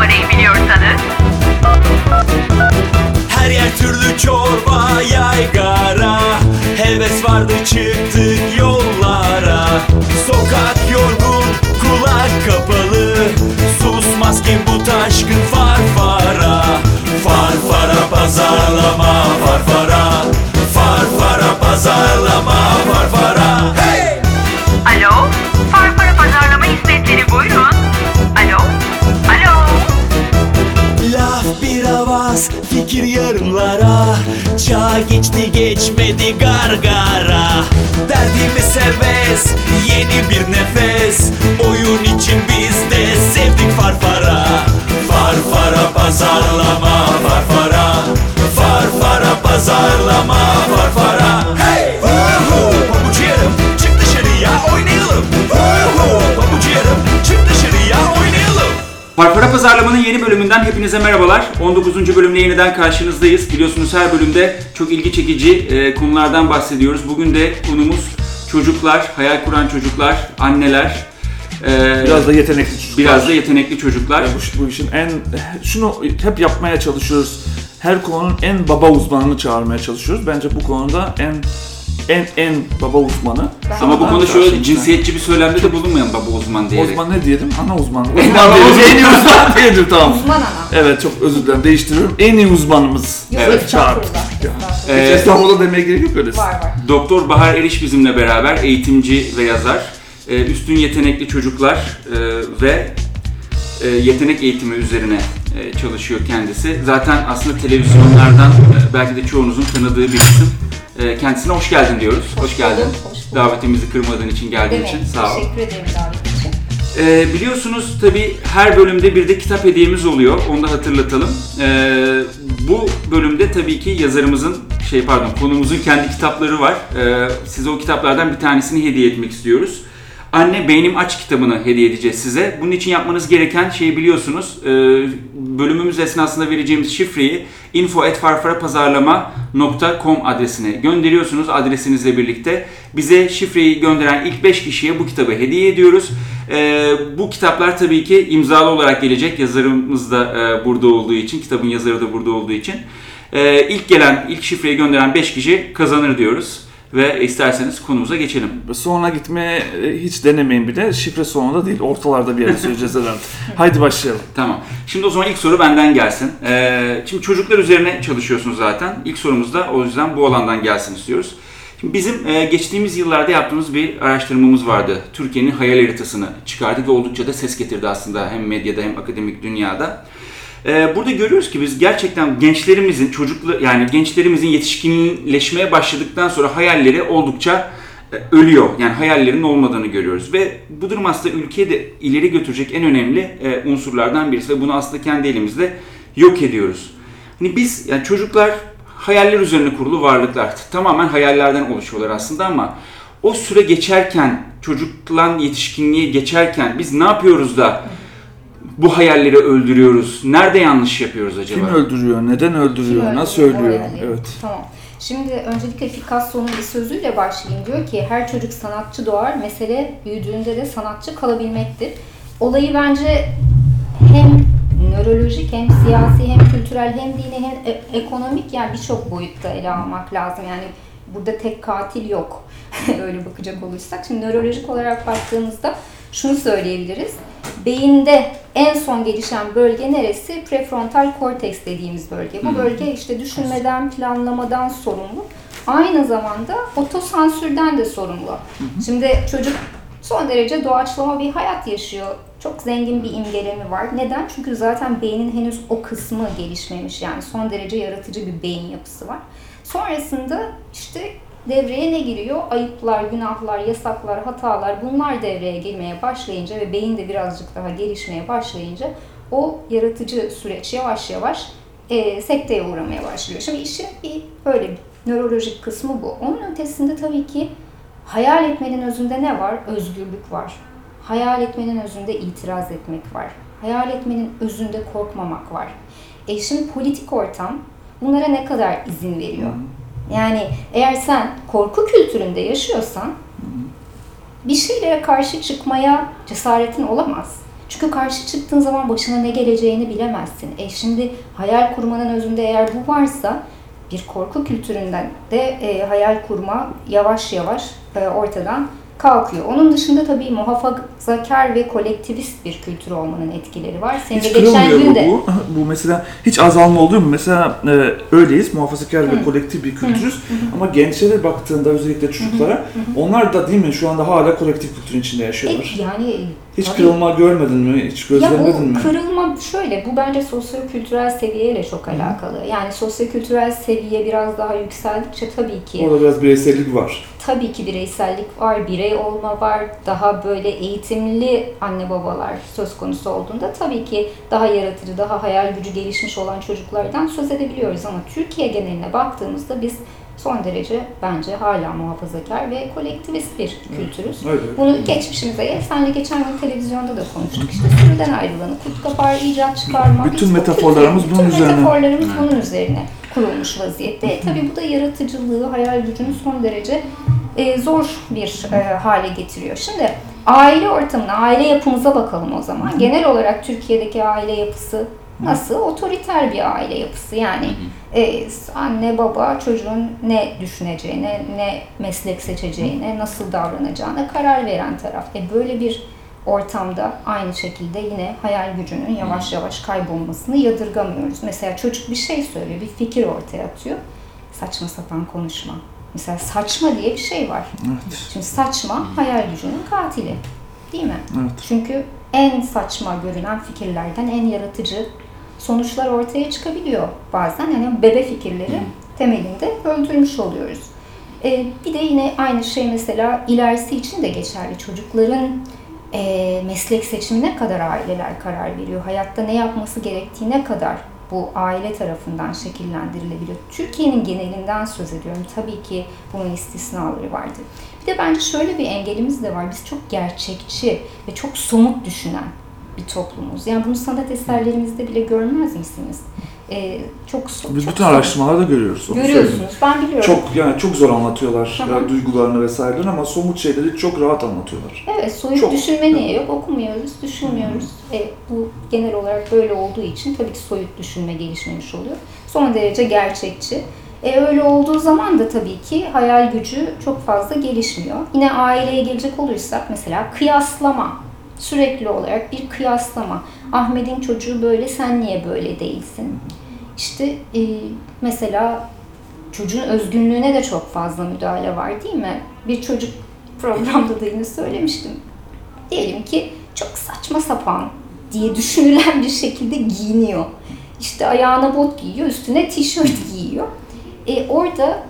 numarayı biliyorsanız. Her yer türlü çorba yaygara. Heves vardı çıktık yollara. Sokak yorgun kulak kapalı. Susmaz ki bu taşkın farfara Farfara pazarlama farfara Farfara pazarlama farfara Hey! Fikir yarımlara. Çağ geçti geçmedi gargara. Derdimiz serbest, yeni bir nefes. Oyun için biz de sevdik farfara. Farfara pazarlama farfara. Farfara pazarlama farfara Farfara Pazarlama'nın yeni bölümünden hepinize merhabalar. 19. bölümle yeniden karşınızdayız. Biliyorsunuz her bölümde çok ilgi çekici e, konulardan bahsediyoruz. Bugün de konumuz çocuklar, hayal kuran çocuklar, anneler, e, Biraz da yetenekli çocuklar. biraz da yetenekli çocuklar. Yani bu, bu işin en şunu hep yapmaya çalışıyoruz. Her konunun en baba uzmanını çağırmaya çalışıyoruz. Bence bu konuda en en en baba uzmanı. Ama bu konu şöyle cinsiyetçi bir söylemde de bulunmayalım baba uzman diyerek. Uzman ne diyelim? Ana uzman. En ana diyelim. uzman. En iyi uzman diyelim tamam. Uzman ana. Evet çok özür dilerim değiştiriyorum. En iyi uzmanımız. Evet. Estağfurullah. Ee, Estağfurullah demeye gerek yok öyle. Var var. Doktor Bahar Eriş bizimle beraber eğitimci ve yazar. Ee, Üstün yetenekli çocuklar e, ve e, yetenek eğitimi üzerine e, çalışıyor kendisi. Zaten aslında televizyonlardan e, belki de çoğunuzun tanıdığı bir isim. E, Kendisine hoş geldin diyoruz. Hoş, geldin. bulduk, hoş bulduk. Davetimizi kırmadığın için geldiğin için sağ ol. Teşekkür ederim davet için. Ee, biliyorsunuz tabi her bölümde bir de kitap hediyemiz oluyor. Onu da hatırlatalım. Ee, bu bölümde tabii ki yazarımızın şey pardon konumuzun kendi kitapları var. Ee, size o kitaplardan bir tanesini hediye etmek istiyoruz. Anne Beynim Aç kitabını hediye edeceğiz size. Bunun için yapmanız gereken şeyi biliyorsunuz. Ee, bölümümüz esnasında vereceğimiz şifreyi info.farfarapazarlama.com adresine gönderiyorsunuz adresinizle birlikte. Bize şifreyi gönderen ilk 5 kişiye bu kitabı hediye ediyoruz. Ee, bu kitaplar tabii ki imzalı olarak gelecek. Yazarımız da e, burada olduğu için, kitabın yazarı da burada olduğu için. Ee, ilk gelen, ilk şifreyi gönderen 5 kişi kazanır diyoruz. Ve isterseniz konumuza geçelim. Sonra gitmeye e, hiç denemeyin bile. Şifre sonunda değil, ortalarda bir yere söyleyeceğiz herhalde. Haydi başlayalım. Tamam. Şimdi o zaman ilk soru benden gelsin. Ee, şimdi çocuklar üzerine çalışıyorsunuz zaten. İlk sorumuz da o yüzden bu alandan gelsin istiyoruz. Şimdi bizim e, geçtiğimiz yıllarda yaptığımız bir araştırmamız vardı. Türkiye'nin hayal haritasını çıkardık ve oldukça da ses getirdi aslında hem medyada hem akademik dünyada. Ee, burada görüyoruz ki biz gerçekten gençlerimizin, çocuklu yani gençlerimizin yetişkinleşmeye başladıktan sonra hayalleri oldukça e, ölüyor. Yani hayallerinin olmadığını görüyoruz ve bu durum aslında ülkeyi de ileri götürecek en önemli e, unsurlardan birisi ve bunu aslında kendi elimizde yok ediyoruz. Hani biz yani çocuklar hayaller üzerine kurulu varlıklar. Tamamen hayallerden oluşuyorlar aslında ama o süre geçerken, çocuklan yetişkinliğe geçerken biz ne yapıyoruz da bu hayalleri öldürüyoruz? Nerede yanlış yapıyoruz acaba? Kim öldürüyor, neden öldürüyor, Kim nasıl öldürüyor? Yani, Evet. Tamam. Şimdi öncelikle Picasso'nun bir sözüyle başlayayım. Diyor ki her çocuk sanatçı doğar, mesele büyüdüğünde de sanatçı kalabilmektir. Olayı bence hem nörolojik hem siyasi hem kültürel hem dini hem e- ekonomik yani birçok boyutta ele almak lazım. Yani burada tek katil yok öyle bakacak olursak. Şimdi nörolojik olarak baktığımızda şunu söyleyebiliriz. Beyinde en son gelişen bölge neresi? Prefrontal korteks dediğimiz bölge. Bu bölge işte düşünmeden, planlamadan sorumlu. Aynı zamanda otosansürden de sorumlu. Şimdi çocuk son derece doğaçlama bir hayat yaşıyor. Çok zengin bir imgelemi var. Neden? Çünkü zaten beynin henüz o kısmı gelişmemiş. Yani son derece yaratıcı bir beyin yapısı var. Sonrasında işte devreye ne giriyor? Ayıplar, günahlar, yasaklar, hatalar bunlar devreye girmeye başlayınca ve beyin de birazcık daha gelişmeye başlayınca o yaratıcı süreç yavaş yavaş e, sekteye uğramaya başlıyor. Şimdi işin bir böyle bir nörolojik kısmı bu. Onun ötesinde tabii ki hayal etmenin özünde ne var? Özgürlük var. Hayal etmenin özünde itiraz etmek var. Hayal etmenin özünde korkmamak var. E şimdi politik ortam bunlara ne kadar izin veriyor? Yani eğer sen korku kültüründe yaşıyorsan bir şeylere karşı çıkmaya cesaretin olamaz. Çünkü karşı çıktığın zaman başına ne geleceğini bilemezsin. E şimdi hayal kurmanın özünde eğer bu varsa bir korku kültüründen de e, hayal kurma yavaş yavaş e, ortadan kalkıyor. Onun dışında tabii muhafazakar ve kolektivist bir kültür olmanın etkileri var. Senin Hiç geçen gün de bu? Bu mesela hiç azalma oluyor mu? Mesela e, öyleyiz, muhafazakar ve kolektif bir kültürüz. Ama gençlere baktığında özellikle çocuklara, onlar da değil mi şu anda hala kolektif kültürün içinde E, yaşıyorlar. yani Hiç tabii- kırılma görmedin mi? Hiç Ya gözlemledin mi? bu kırılma şöyle, bu bence sosyo-kültürel seviyeyle çok alakalı. Yani sosyo-kültürel seviye biraz daha yükseldikçe tabii ki Orada biraz bireysellik var. tabii ki bireysellik var, birey olma var. Daha böyle eğitimli anne babalar söz konusu olduğunda tabii ki daha yaratıcı, daha hayal gücü gelişmiş olan çocuklardan söz edebiliyoruz. Ama Türkiye geneline baktığımızda biz son derece bence hala muhafazakar ve kolektivist bir kültürüz. Öyle. Bunu geçmişimize gel. Senle geçen gün televizyonda da konuştuk. İşte sürüden ayrılanı, kurt kapar, icat çıkarma. Bütün metaforlarımız kültürü- bunun bütün üzerine. metaforlarımız bunun üzerine kurulmuş vaziyette. E, tabii bu da yaratıcılığı, hayal gücünü son derece e, zor bir e, hale getiriyor. Şimdi aile ortamına, aile yapımıza bakalım o zaman. Genel olarak Türkiye'deki aile yapısı nasıl? Otoriter bir aile yapısı. Yani e, anne baba çocuğun ne düşüneceğine, ne meslek seçeceğine, nasıl davranacağına karar veren taraf. E, böyle bir ortamda aynı şekilde yine hayal gücünün yavaş yavaş kaybolmasını yadırgamıyoruz. Mesela çocuk bir şey söylüyor, bir fikir ortaya atıyor. Saçma sapan konuşma. Mesela saçma diye bir şey var. Evet. Şimdi saçma hayal gücünün katili. Değil mi? Evet. Çünkü en saçma görünen fikirlerden en yaratıcı sonuçlar ortaya çıkabiliyor bazen. Yani bebe fikirleri temelinde öldürmüş oluyoruz. Ee, bir de yine aynı şey mesela ilerisi için de geçerli. Çocukların e, meslek seçimine kadar aileler karar veriyor. Hayatta ne yapması gerektiğine kadar bu aile tarafından şekillendirilebiliyor. Türkiye'nin genelinden söz ediyorum. Tabii ki bunun istisnaları vardır. Bir de bence şöyle bir engelimiz de var. Biz çok gerçekçi ve çok somut düşünen bir toplumuz. Yani bunu sanat eserlerimizde bile görmez misiniz? Ee, çok so- Biz çok bütün somut. araştırmalarda görüyoruz. onu söyleyeyim. Görüyorsunuz. Ben biliyorum. Çok yani çok zor anlatıyorlar e, duygularını vesairelerini ama somut şeyleri çok rahat anlatıyorlar. Evet, soyut Çok. düşünme niye yok? Okumuyoruz, düşünmüyoruz. E, bu genel olarak böyle olduğu için tabii ki soyut düşünme gelişmemiş oluyor. Son derece gerçekçi. E, öyle olduğu zaman da tabii ki hayal gücü çok fazla gelişmiyor. Yine aileye gelecek olursak mesela kıyaslama. Sürekli olarak bir kıyaslama. Ahmet'in çocuğu böyle, sen niye böyle değilsin? İşte e, mesela çocuğun özgünlüğüne de çok fazla müdahale var değil mi? Bir çocuk programda da yine söylemiştim. Diyelim ki çok saçma sapan diye düşünülen bir şekilde giyiniyor. İşte ayağına bot giyiyor, üstüne tişört giyiyor. E orada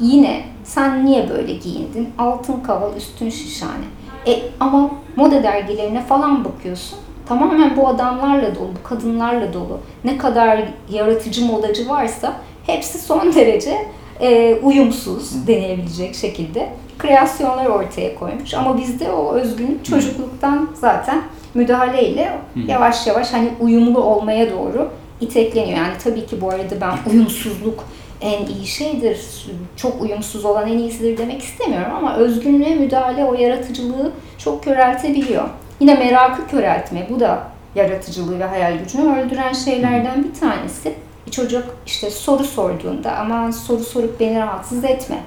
yine sen niye böyle giyindin? Altın kaval, üstün şişhane. E ama moda dergilerine falan bakıyorsun. Tamamen bu adamlarla dolu, bu kadınlarla dolu. Ne kadar yaratıcı modacı varsa hepsi son derece e, uyumsuz denilebilecek şekilde kreasyonlar ortaya koymuş. Ama bizde o özgünlük çocukluktan zaten müdahaleyle yavaş yavaş hani uyumlu olmaya doğru itekleniyor. Yani tabii ki bu arada ben uyumsuzluk en iyi şeydir, çok uyumsuz olan en iyisidir demek istemiyorum ama özgünlüğe müdahale o yaratıcılığı çok köreltebiliyor. Yine merakı köreltme, bu da yaratıcılığı ve hayal gücünü öldüren şeylerden bir tanesi. Bir çocuk işte soru sorduğunda aman soru sorup beni rahatsız etme.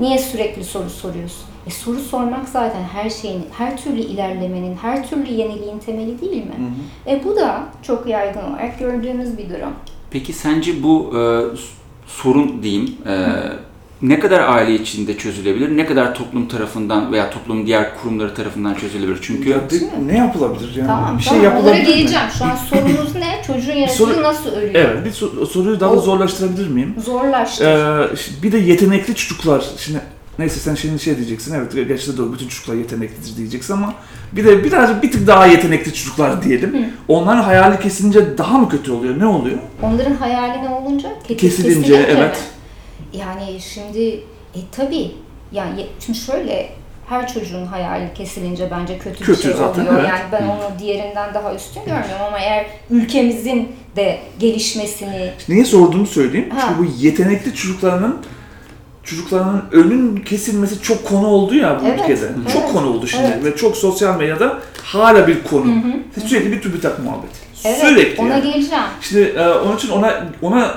Niye sürekli soru soruyorsun? E soru sormak zaten her şeyin, her türlü ilerlemenin, her türlü yeniliğin temeli değil mi? E bu da çok yaygın olarak gördüğümüz bir durum. Peki sence bu e, sorun diyeyim e, ne kadar aile içinde çözülebilir, ne kadar toplum tarafından veya toplumun diğer kurumları tarafından çözülebilir? Çünkü Ya ne yapılabilir yani? Tamam, bir şey tamam. Onlara yapılabilir mi? geleceğim. Şu an sorunuz ne? Çocuğun yaratıcılığı soru- nasıl örüyor? Evet, bir sor- soruyu daha da O- zorlaştırabilir miyim? Zorlaştır. Ee, bir de yetenekli çocuklar. Şimdi neyse sen şimdi şey diyeceksin. Evet gerçi de doğru bütün çocuklar yeteneklidir diyeceksin ama bir de birazcık bir tık daha yetenekli çocuklar diyelim. Onların hayali kesilince daha mı kötü oluyor? Ne oluyor? Onların hayali ne olunca? Ke- Kesilince, mi? evet. Yani şimdi e tabii yani şimdi şöyle her çocuğun hayali kesilince bence kötü, bir Kötü şey zaten, oluyor. evet. Yani ben onu diğerinden daha üstün görmüyorum ama eğer ülkemizin de gelişmesini Niye sorduğumu söyleyeyim. Ha. Çünkü bu yetenekli çocuklarının çocukların önün kesilmesi çok konu oldu ya bu Evet, ülkede. evet, Çok konu oldu şimdi evet. ve çok sosyal medyada hala bir konu. Sürekli bir TÜBİTAK muhabbeti. Evet, Sürekli. ona yani. geleceğim. Şimdi e, onun için ona ona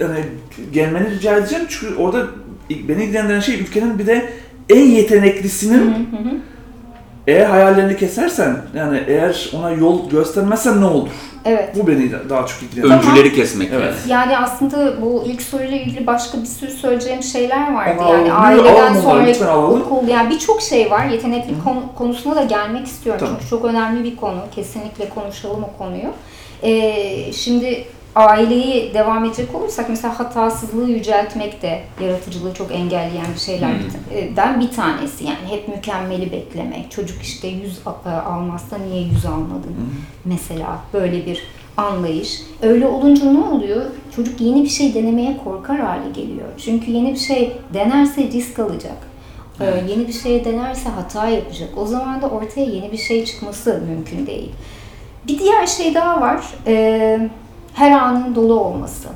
yani gelmeni rica edeceğim çünkü orada beni ilgilendiren şey ülkenin bir de en yeteneklisinin eğer hayallerini kesersen yani eğer ona yol göstermezsen ne olur? Evet. Bu beni daha çok ilgilendiriyor. Öncüleri kesmek. Evet. Yani aslında bu ilk soruyla ilgili başka bir sürü söyleyeceğim şeyler vardı. Ama yani aileden sonra okul yani birçok şey var. Yetenekli konu- konusuna da gelmek istiyorum. Tamam. Çünkü çok önemli bir konu. Kesinlikle konuşalım o konuyu. Ee, şimdi aileyi devam edecek olursak mesela hatasızlığı yüceltmek de yaratıcılığı çok engelleyen bir şeylerden bir tanesi. Yani hep mükemmeli beklemek. Çocuk işte 100 a- almazsa niye 100 almadın? Mesela böyle bir anlayış. Öyle olunca ne oluyor? Çocuk yeni bir şey denemeye korkar hale geliyor. Çünkü yeni bir şey denerse risk alacak. Ee, Yeni bir şey denerse hata yapacak. O zaman da ortaya yeni bir şey çıkması mümkün değil. Bir diğer şey daha var. Ee, her anın dolu olması.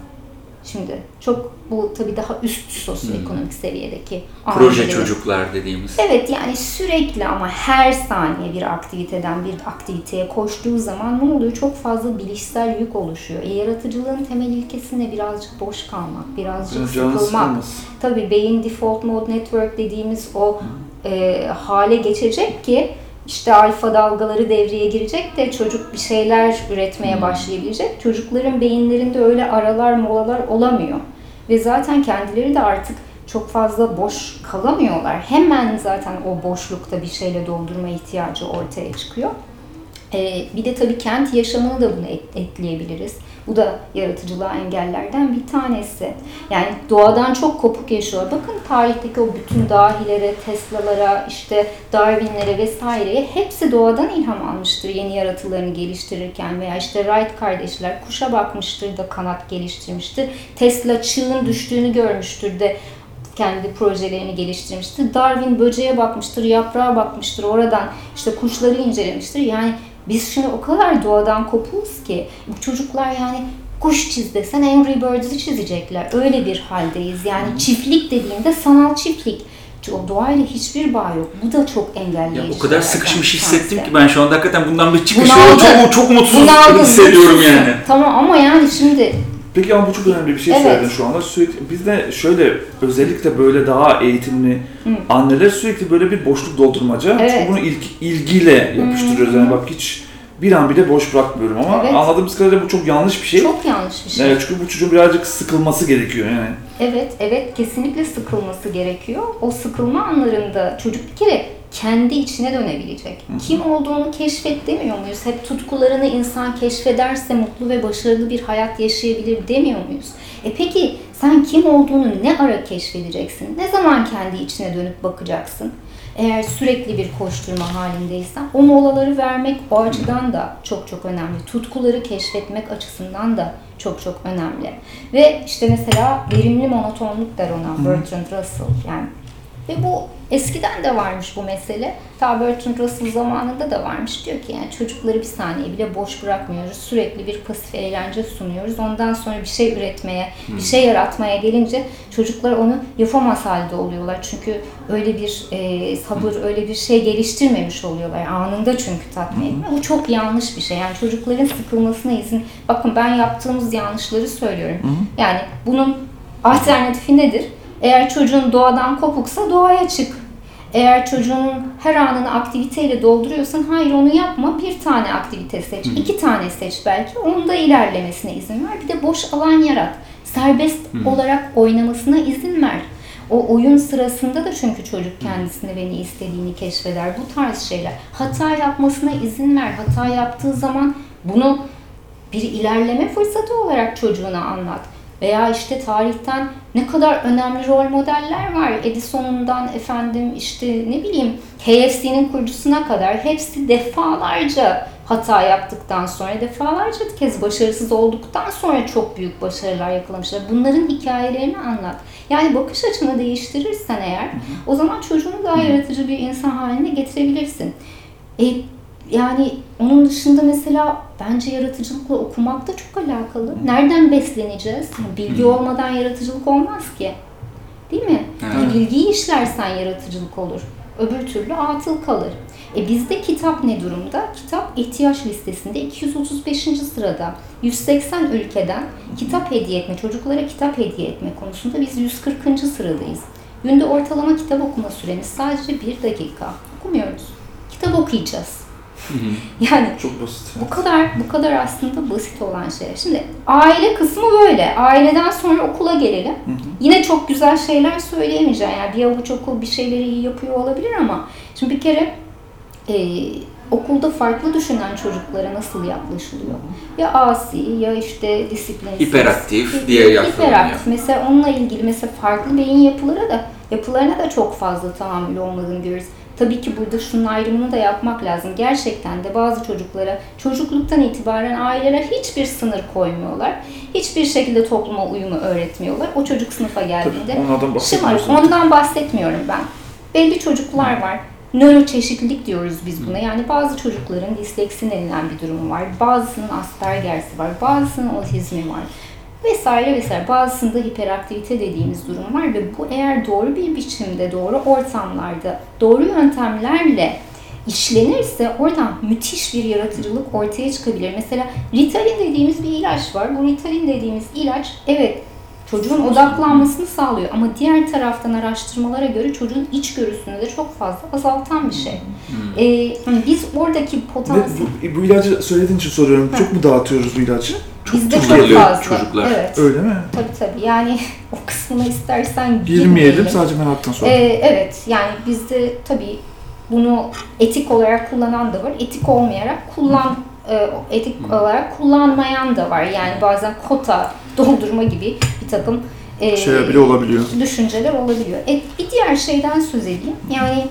Şimdi çok bu tabii daha üst sosyoekonomik seviyedeki Proje ailelerin- çocuklar dediğimiz. Evet yani sürekli ama her saniye bir aktiviteden bir aktiviteye koştuğu zaman ne oluyor? Çok fazla bilişsel yük oluşuyor. E, yaratıcılığın temel ilkesinde birazcık boş kalmak, birazcık canı sıkılmak. Tabii beyin default mode network dediğimiz o e, hale geçecek ki işte alfa dalgaları devreye girecek de çocuk bir şeyler üretmeye başlayabilecek. Çocukların beyinlerinde öyle aralar molalar olamıyor. Ve zaten kendileri de artık çok fazla boş kalamıyorlar. Hemen zaten o boşlukta bir şeyle doldurma ihtiyacı ortaya çıkıyor. Ee, bir de tabii kent yaşamını da buna ek- ekleyebiliriz. Bu da yaratıcılığa engellerden bir tanesi. Yani doğadan çok kopuk yaşıyor. Bakın tarihteki o bütün dahilere, Tesla'lara, işte Darwin'lere vesaireye hepsi doğadan ilham almıştır yeni yaratılarını geliştirirken veya işte Wright kardeşler kuşa bakmıştır da kanat geliştirmiştir. Tesla çığın düştüğünü görmüştür de kendi projelerini geliştirmiştir. Darwin böceğe bakmıştır, yaprağa bakmıştır. Oradan işte kuşları incelemiştir. Yani biz şimdi o kadar doğadan kopuğuz ki bu çocuklar yani kuş çiz desen Angry Birds'ı çizecekler. Öyle bir haldeyiz. Yani çiftlik dediğinde sanal çiftlik. O doğayla hiçbir bağ yok. Bu da çok engelleyici. Ya o kadar sıkışmış hissettim ki ben şu anda hakikaten bundan bir çıkış yolu çok, çok mutsuz hissediyorum yani. Tamam ama yani şimdi Peki ama bu çok önemli bir şey Evet. söyledin şu anda. Sürekli biz de şöyle özellikle böyle daha eğitimli anneler sürekli böyle bir boşluk doldurmaca. Evet. Çünkü bunu ilk, ilgiyle yapıştırıyoruz. Yani bak hiç bir an bile boş bırakmıyorum ama Evet. anladığımız kadarıyla bu çok yanlış bir şey. çok yanlış bir şey. Evet, çünkü bu çocuğun birazcık sıkılması gerekiyor yani. Evet, evet kesinlikle sıkılması gerekiyor. O sıkılma anlarında çocuk bir kere kendi içine dönebilecek. Kim olduğunu keşfet demiyor muyuz? Hep tutkularını insan keşfederse mutlu ve başarılı bir hayat yaşayabilir demiyor muyuz? E peki sen kim olduğunu ne ara keşfedeceksin? Ne zaman kendi içine dönüp bakacaksın? Eğer sürekli bir koşturma halindeysen o molaları vermek o açıdan da çok çok önemli. Tutkuları keşfetmek açısından da çok çok önemli. Ve işte mesela verimli monotonluk der ona Bertrand Russell. Yani ve bu eskiden de varmış bu mesele. Ta Bertrand Russell zamanında da varmış. Diyor ki yani çocukları bir saniye bile boş bırakmıyoruz. Sürekli bir pasif eğlence sunuyoruz. Ondan sonra bir şey üretmeye, bir şey yaratmaya gelince çocuklar onu yapamaz halde oluyorlar. Çünkü öyle bir e, sabır, öyle bir şey geliştirmemiş oluyorlar. Anında çünkü tatmin etme. Bu çok yanlış bir şey. Yani çocukların sıkılmasına izin... Bakın ben yaptığımız yanlışları söylüyorum. Yani bunun alternatifi nedir? Eğer çocuğun doğadan kopuksa doğaya çık. Eğer çocuğun her anını aktiviteyle dolduruyorsan hayır onu yapma. Bir tane aktivite seç, iki tane seç belki. Onda ilerlemesine izin ver. Bir de boş alan yarat. Serbest olarak oynamasına izin ver. O oyun sırasında da çünkü çocuk kendisini ve ne istediğini keşfeder. Bu tarz şeyler. Hata yapmasına izin ver. Hata yaptığı zaman bunu bir ilerleme fırsatı olarak çocuğuna anlat. Veya işte tarihten ne kadar önemli rol modeller var. Edison'undan efendim işte ne bileyim KFC'nin kurucusuna kadar hepsi defalarca hata yaptıktan sonra defalarca kez başarısız olduktan sonra çok büyük başarılar yakalamışlar. Bunların hikayelerini anlat. Yani bakış açını değiştirirsen eğer o zaman çocuğunu daha yaratıcı bir insan haline getirebilirsin. E, yani onun dışında mesela bence yaratıcılıkla okumak da çok alakalı. Nereden besleneceğiz? Yani bilgi olmadan yaratıcılık olmaz ki. Değil mi? Evet. Bir bilgiyi işlersen yaratıcılık olur. Öbür türlü atıl kalır. E bizde kitap ne durumda? Kitap ihtiyaç listesinde 235. sırada. 180 ülkeden kitap hediye etme, çocuklara kitap hediye etme konusunda biz 140. sıradayız. Günde ortalama kitap okuma süremiz sadece bir dakika. Okumuyoruz. Kitap okuyacağız. Yani Çok basit. bu kadar bu kadar aslında basit olan şeyler. Şimdi aile kısmı böyle. Aileden sonra okula gelelim. Yine çok güzel şeyler söyleyemeyeceğim. Yani bir avuç okul bir şeyleri iyi yapıyor olabilir ama şimdi bir kere e, okulda farklı düşünen çocuklara nasıl yaklaşılıyor? Ya asi ya işte disiplinsiz. Hiperaktif Hi- diye yaklaşılıyor. Hiperaktif. Mesela onunla ilgili mesela farklı beyin yapılara da yapılarına da çok fazla tahammül olmadığını görürüz. Tabii ki burada şunun ayrımını da yapmak lazım. Gerçekten de bazı çocuklara çocukluktan itibaren aileler hiçbir sınır koymuyorlar. Hiçbir şekilde topluma uyumu öğretmiyorlar. O çocuk sınıfa geldiğinde Tabii, Şımarık. Ondan bahsetmiyorum ben. Belli çocuklar var. Nöroçeşitlilik diyoruz biz buna. Yani bazı çocukların disleksi denilen bir durumu var. Bazısının Asperger'si var. Bazısının otizmi var. Vesaire vesaire. Bazısında hiperaktivite dediğimiz durum var ve bu eğer doğru bir biçimde, doğru ortamlarda, doğru yöntemlerle işlenirse oradan müthiş bir yaratıcılık ortaya çıkabilir. Mesela Ritalin dediğimiz bir ilaç var. Bu Ritalin dediğimiz ilaç evet çocuğun odaklanmasını sağlıyor ama diğer taraftan araştırmalara göre çocuğun içgörüsünü de çok fazla azaltan bir şey. Ee, hani biz oradaki potansiyel bu, bu ilacı söylediğin için soruyorum. Ha. Çok mu dağıtıyoruz bu ilacı? bizde çok fazla. çocuklar. Evet. Öyle mi? Tabii tabii. Yani o kısmına istersen Girmeyelim sadece meraktan sonra. Ee, evet yani bizde tabii bunu etik olarak kullanan da var. Etik olmayarak kullan e, etik olarak kullanmayan da var. Yani bazen kota doldurma gibi bir takım e, Şeyler bile olabiliyor. düşünceler olabiliyor. E, bir diğer şeyden söz edeyim. Yani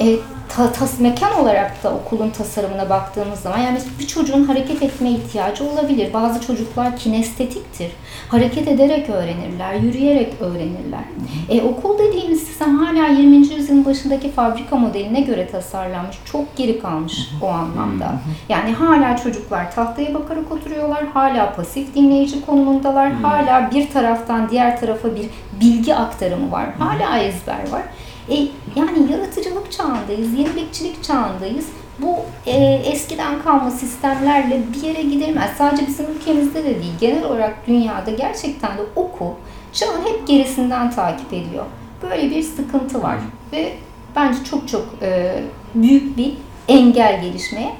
e, ta, tas, mekan olarak da okulun tasarımına baktığımız zaman yani bir çocuğun hareket etme ihtiyacı olabilir. Bazı çocuklar kinestetiktir. Hareket ederek öğrenirler, yürüyerek öğrenirler. E, okul dediğimiz sistem hala 20. yüzyılın başındaki fabrika modeline göre tasarlanmış. Çok geri kalmış o anlamda. Yani hala çocuklar tahtaya bakarak oturuyorlar. Hala pasif dinleyici konumundalar. Hala bir taraftan diğer tarafa bir bilgi aktarımı var. Hala ezber var. E, yani yaratıcılık çağındayız, yenilikçilik çağındayız. Bu e, eskiden kalma sistemlerle bir yere gidilmez. Sadece bizim ülkemizde de değil, genel olarak dünyada gerçekten de okul çağın hep gerisinden takip ediyor. Böyle bir sıkıntı var ve bence çok çok e, büyük bir engel gelişmeye.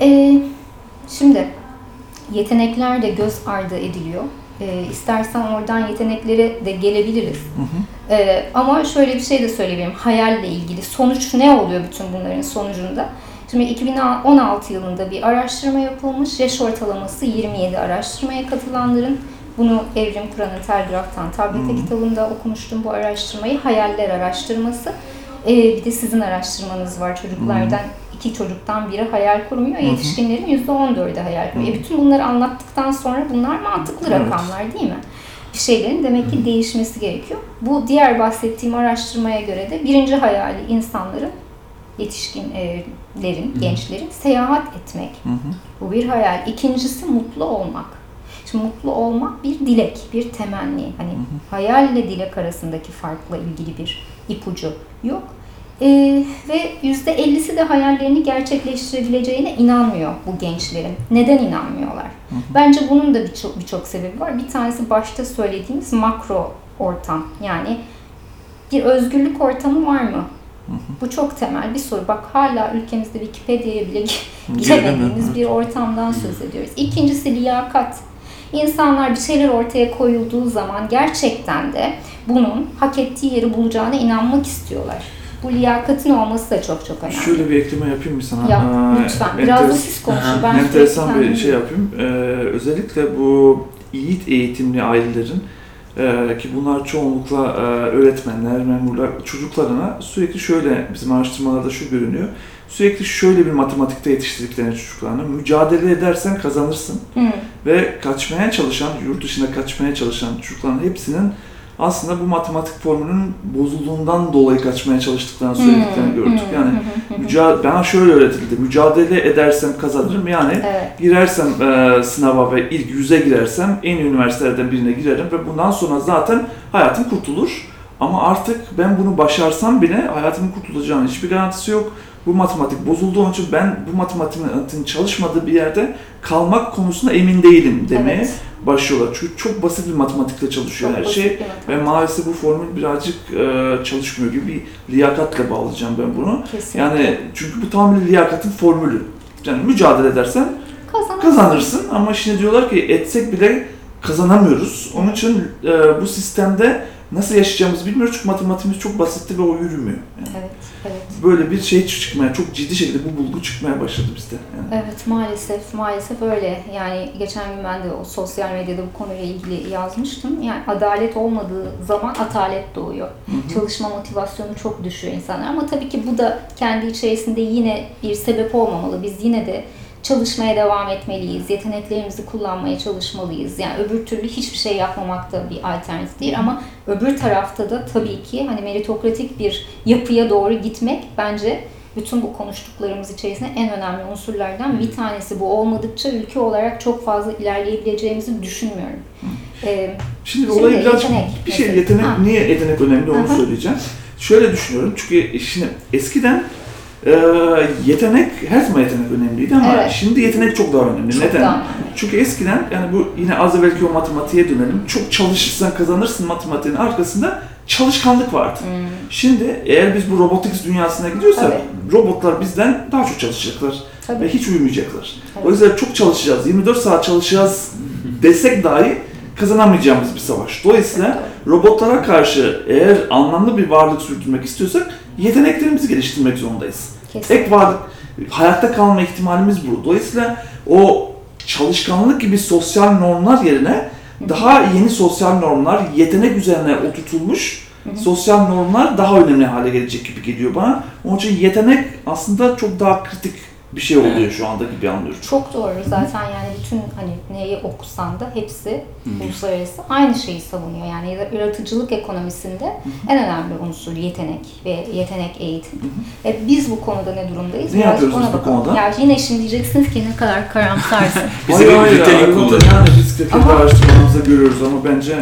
E, şimdi yetenekler de göz ardı ediliyor. E, istersen oradan yeteneklere de gelebiliriz. Ee, ama şöyle bir şey de söyleyebilirim. Hayalle ilgili sonuç ne oluyor bütün bunların sonucunda? Şimdi 2016 yılında bir araştırma yapılmış. Yaş ortalaması 27 araştırmaya katılanların bunu Evrim Kur'an'ın Telgraf'tan Tablete kitabında okumuştum bu araştırmayı. Hayaller araştırması. Ee, bir de sizin araştırmanız var çocuklardan. İki çocuktan biri hayal kurmuyor. Yetişkinlerin %14'ü hayal kuruyor. E bütün bunları anlattıktan sonra bunlar mantıklı Evet. rakamlar değil mi? bir şeylerin demek ki değişmesi gerekiyor. Bu diğer bahsettiğim araştırmaya göre de birinci hayali insanların, yetişkinlerin, gençlerin seyahat etmek. Bu bir hayal. İkincisi mutlu olmak. Şimdi mutlu olmak bir dilek, bir temenni. Hani hayalle dilek arasındaki farkla ilgili bir ipucu yok. Ee, ve yüzde 50'si de hayallerini gerçekleştirebileceğine inanmıyor bu gençlerin. Neden inanmıyorlar? Bence bunun da birçok birçok sebebi var. Bir tanesi başta söylediğimiz makro ortam. Yani bir özgürlük ortamı var mı? Bu çok temel bir soru. Bak hala ülkemizde Wikipedia'ya bile giremediğimiz bir ortamdan söz ediyoruz. İkincisi liyakat. İnsanlar bir şeyler ortaya koyulduğu zaman gerçekten de bunun hak ettiği yeri bulacağına inanmak istiyorlar. Bu liyakatın olması da çok çok önemli. Şöyle bir ekleme yapayım mı sana? Yap lütfen. Biraz da siz konuşun. Ben enteresan bir şey yapayım. Ee, özellikle bu yiğit eğitimli ailelerin e, ki bunlar çoğunlukla e, öğretmenler, memurlar çocuklarına sürekli şöyle bizim araştırmalarda şu görünüyor. Sürekli şöyle bir matematikte yetiştirdiklerini çocuklarına mücadele edersen kazanırsın Hı. ve kaçmaya çalışan, yurt dışına kaçmaya çalışan çocukların hepsinin aslında bu matematik formülünün bozulduğundan dolayı kaçmaya çalıştıklarını söylediklerini gördük. Yani mücadele, bana şöyle öğretildi, mücadele edersem kazanırım. Yani Evet. girersem e, sınava ve ilk yüze girersem en iyi üniversitelerden birine girerim ve bundan sonra zaten hayatım kurtulur. Ama artık ben bunu başarsam bile hayatımın kurtulacağının hiçbir garantisi yok. Bu matematik bozuldu onun için ben bu matematiğin çalışmadığı bir yerde kalmak konusunda emin değilim demeye Evet. Başlıyorlar. Çünkü çok basit bir matematikle çalışıyor Çok her şey. Ve maalesef bu formül birazcık e, çalışmıyor gibi bir liyakatla bağlayacağım ben bunu. Kesinlikle. Yani çünkü bu tamamen liyakatın formülü. Yani mücadele edersen Kazanırsın. kazanırsın ama şimdi diyorlar ki etsek bile kazanamıyoruz. Onun için e, bu sistemde nasıl yaşayacağımızı bilmiyoruz çünkü matematiğimiz çok basitti ve o yürümüyor. Yani Evet, evet. böyle bir şey çıkmaya, çok ciddi şekilde bu bulgu çıkmaya başladı bizde. Yani. Evet maalesef maalesef öyle. Yani geçen gün ben de o sosyal medyada bu konuyla ilgili yazmıştım. Yani adalet olmadığı zaman atalet doğuyor. Çalışma motivasyonu çok düşüyor insanlar ama tabii ki bu da kendi içerisinde yine bir sebep olmamalı. Biz yine de çalışmaya devam etmeliyiz. Yeteneklerimizi kullanmaya çalışmalıyız. Yani öbür türlü hiçbir şey yapmamak da bir alternatif değil ama öbür tarafta da tabii ki hani meritokratik bir yapıya doğru gitmek bence bütün bu konuştuklarımız içerisinde en önemli unsurlardan bir tanesi. Bu olmadıkça ülke olarak çok fazla ilerleyebileceğimizi düşünmüyorum. Ee, Şimdi, olayı biraz yetenek bir şey mesela. yetenek Ha. niye yetenek önemli onu Aha. söyleyeceğim. Şöyle düşünüyorum çünkü şimdi eskiden e, yetenek her zaman yetenek önemliydi ama Evet. şimdi yetenek çok daha önemli. Çok Neden? daha önemli. Çünkü eskiden yani bu yine az evvelki o matematiğe dönelim. Çok çalışırsan kazanırsın matematiğin arkasında çalışkanlık vardı. Hmm. Şimdi eğer biz bu robotics dünyasına gidiyorsak Tabii. robotlar bizden daha çok çalışacaklar Tabii. ve hiç uyumayacaklar. Evet. O yüzden çok çalışacağız, 24 saat çalışacağız desek dahi kazanamayacağımız bir savaş. Dolayısıyla robotlara karşı eğer anlamlı bir varlık sürdürmek istiyorsak yeteneklerimizi geliştirmek zorundayız. Kesin. Tek varlık, hayatta kalma ihtimalimiz bu. Dolayısıyla o çalışkanlık gibi sosyal normlar yerine daha yeni sosyal normlar, yetenek üzerine oturtulmuş sosyal normlar daha önemli hale gelecek gibi geliyor bana. Onun için yetenek aslında çok daha kritik bir şey oluyor Evet. şu anda gibi anlıyorum. Çok doğru zaten yani bütün hani neyi okusan da hepsi uluslararası aynı şeyi savunuyor. Yani yaratıcılık ekonomisinde en önemli unsur yetenek ve yetenek eğitim. E biz bu konuda ne durumdayız? Ne Birazcık yapıyoruz ona bu bakalım. konuda? Ya yine şimdi diyeceksiniz ki ne kadar karamsarsın. Bize Hayır, bir hayır, kullanıyor. Yani biz Ama- araştırmalarımızda görüyoruz ama bence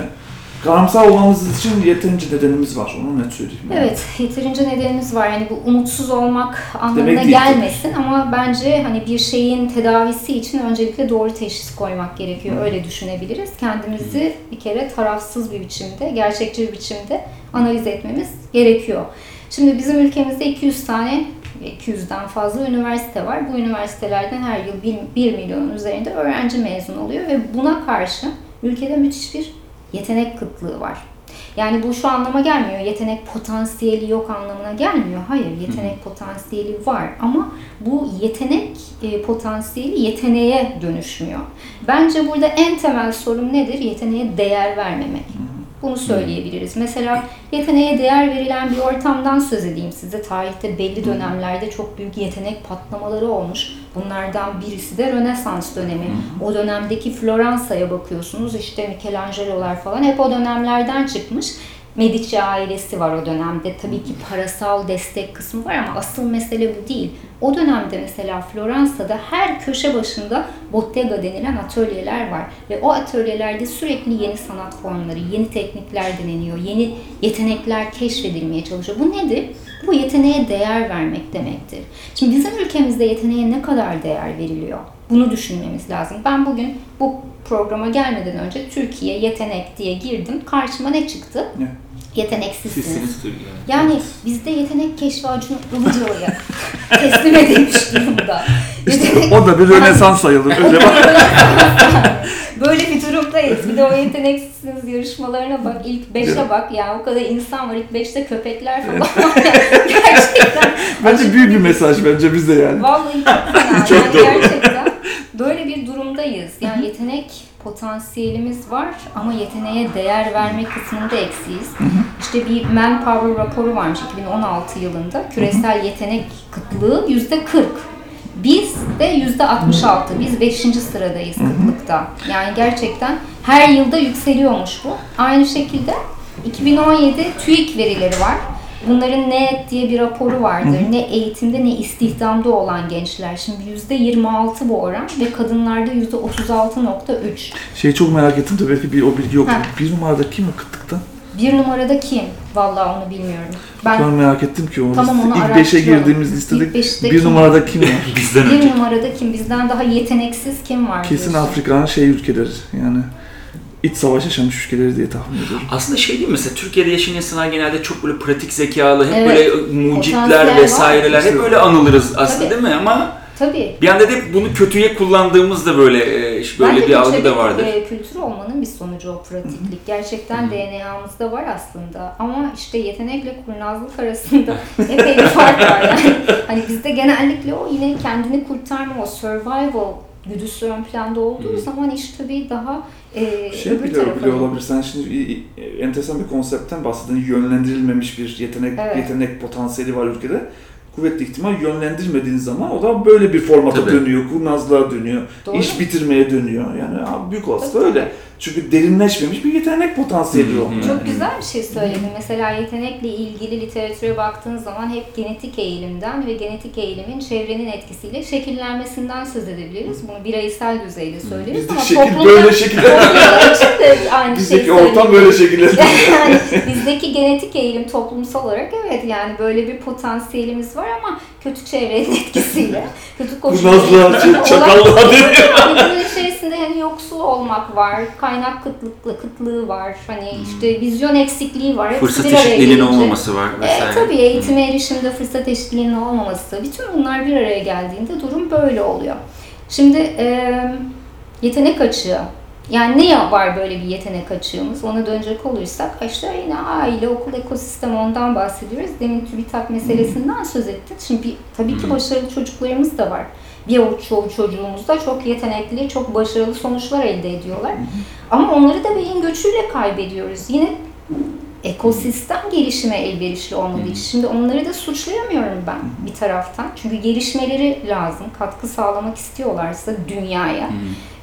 karamsar olmamız için yeterince nedenimiz var. Onu net söyleyeyim. yani. Evet, yeterince nedenimiz var. Yani bu umutsuz olmak anlamına Demek değil gelmesin ama bence hani bir şeyin tedavisi için öncelikle doğru teşhis koymak gerekiyor. Öyle düşünebiliriz. Kendimizi bir kere tarafsız bir biçimde, gerçekçi bir biçimde analiz etmemiz gerekiyor. Şimdi bizim ülkemizde 200 tane 200'den fazla üniversite var. Bu üniversitelerden her yıl 1 milyonun üzerinde öğrenci mezun oluyor ve buna karşı ülkede müthiş bir yetenek kıtlığı var. Yani bu şu anlama gelmiyor. Yetenek potansiyeli yok anlamına gelmiyor. Hayır, yetenek potansiyeli var ama bu yetenek e, potansiyeli yeteneğe dönüşmüyor. Bence burada en temel sorun nedir? Yeteneğe değer vermemek. Bunu söyleyebiliriz. Mesela yeteneğe değer verilen bir ortamdan söz edeyim size. Tarihte belli dönemlerde çok büyük yetenek patlamaları olmuş. Bunlardan birisi de Rönesans dönemi. O dönemdeki Floransa'ya bakıyorsunuz. işte Michelangelo'lar falan hep o dönemlerden çıkmış. Medici ailesi var o dönemde. Tabii ki parasal destek kısmı var ama asıl mesele bu değil. O dönemde mesela Floransa'da her köşe başında bottega denilen atölyeler var. Ve o atölyelerde sürekli yeni sanat formları, yeni teknikler deneniyor, yeni yetenekler keşfedilmeye çalışıyor. Bu nedir? Bu yeteneğe değer vermek demektir. Şimdi bizim ülkemizde yeteneğe ne kadar değer veriliyor? Bunu düşünmemiz lazım. Ben bugün bu programa gelmeden önce Türkiye yetenek diye girdim. Karşıma ne çıktı? Ne? Yeteneksizsiniz. Sizsiniz tabii Yani bizde yetenek keşfi Acun Ilıcalı'ya teslim edilmiş durumda. Yetenek- O da bir rönesans sayılır. Öyle bak. Böyle bir durumdayız. Bir de o yeteneksizsiniz yarışmalarına bak. ilk beşe bak. Ya o kadar insan var. ilk beşte köpekler falan. Gerçekten. Bence büyük bir mesaj bence bizde yani. Vallahi çok fena. Çok yani doğru. gerçekten böyle bir durumdayız. Yani yetenek potansiyelimiz var ama yeteneğe değer verme kısmında eksiyiz. İşte bir Manpower raporu varmış 2016 yılında. Küresel yetenek kıtlığı yüzde 40. Biz de yüzde 66. Biz 5. sıradayız kıtlıkta. Yani gerçekten her yılda yükseliyormuş bu. Aynı şekilde 2017 TÜİK verileri var. Bunların ne diye bir raporu vardır. Ne eğitimde ne istihdamda olan gençler. Şimdi yüzde 26 bu oran ve kadınlarda yüzde 36.3. Şeyi çok merak ettim de belki bir o bilgi yok. Ha. Bir numarada kim o kıtlıkta? Bir numarada kim? Vallahi onu bilmiyorum. Ben Ben merak ettim ki o Tamam, onu ilk 5'e araştıralım. girdiğimiz listede bir kim? numarada kim var? Bizden bir önce. numarada kim? Bizden daha yeteneksiz kim var? Kesin? Afrika'nın şey ülkeleri yani iç savaş yaşamış ülkeleri diye tahmin ediyorum. Aslında şey değil mi mesela Türkiye'de yaşayan insanlar genelde çok böyle pratik zekalı, hep Evet. böyle mucitler Potansiyel vesaireler hep öyle anılırız aslında Tabii. değil mi? Ama Tabii. bir anda da hep bunu kötüye kullandığımızda böyle e, böyle Bence bir algı da vardır. e, kültür olmanın bir sonucu o pratiklik. Gerçekten DNA'mızda var aslında. Ama işte yetenekle kurnazlık arasında epey bir fark var yani. Hani bizde genellikle o yine kendini kurtarma, o survival güdüsü ön planda olduğu zaman iş tabii daha e, Şey öbür bile, tarafa olabilir. Sen şimdi enteresan bir konseptten bahsettin. Yönlendirilmemiş bir yetenek Evet. yetenek potansiyeli var ülkede. Kuvvetli ihtimal yönlendirmediğin zaman o da böyle bir formata Tabii. dönüyor, kurnazlığa dönüyor, Doğru. iş bitirmeye dönüyor. Yani abi büyük olasılıkla Tabii, öyle. Çünkü derinleşmemiş bir yetenek potansiyeli o. Yani. Çok güzel bir şey söyledin. Mesela yetenekle ilgili literatüre baktığın zaman hep genetik eğilimden ve genetik eğilimin çevrenin etkisiyle şekillenmesinden söz edebiliriz. Bunu bireysel düzeyde söyleriz Bizde ama şekil toplumda, böyle şekiller. toplumda için de aynı Bizdeki şeyi ortam böyle şekiller. yani bizdeki genetik eğilim toplumsal olarak evet yani böyle bir potansiyelimiz var ama kötü çevrenin etkisiyle, kötü koşulların Kurnazlığa, etkisiyle çakallığa olarak- dönüyor. yani bunun içerisinde hani yoksul olmak var, kaynak kıtlıklı, kıtlığı var, hani işte vizyon eksikliği var. Hepsi Fırsat eşitliğinin olmaması var E, vesaire. tabii eğitime erişimde fırsat eşitliğinin olmaması, bütün bunlar bir araya geldiğinde durum böyle oluyor. Şimdi e, yetenek açığı. Yani ne var böyle bir yetenek açığımız? Ona dönecek olursak işte yine aile, okul ekosistemi ondan bahsediyoruz. Demin TÜBİTAK meselesinden söz ettin. Şimdi bir- tabii ki başarılı çocuklarımız da var. Bir avuç çoğu çocuğumuz da çok yetenekli, çok başarılı sonuçlar elde ediyorlar. Ama onları da beyin göçüyle kaybediyoruz. Yine ekosistem gelişime elverişli olmadığı için. Şimdi onları da suçlayamıyorum ben bir taraftan. Çünkü gelişmeleri lazım. Katkı sağlamak istiyorlarsa dünyaya.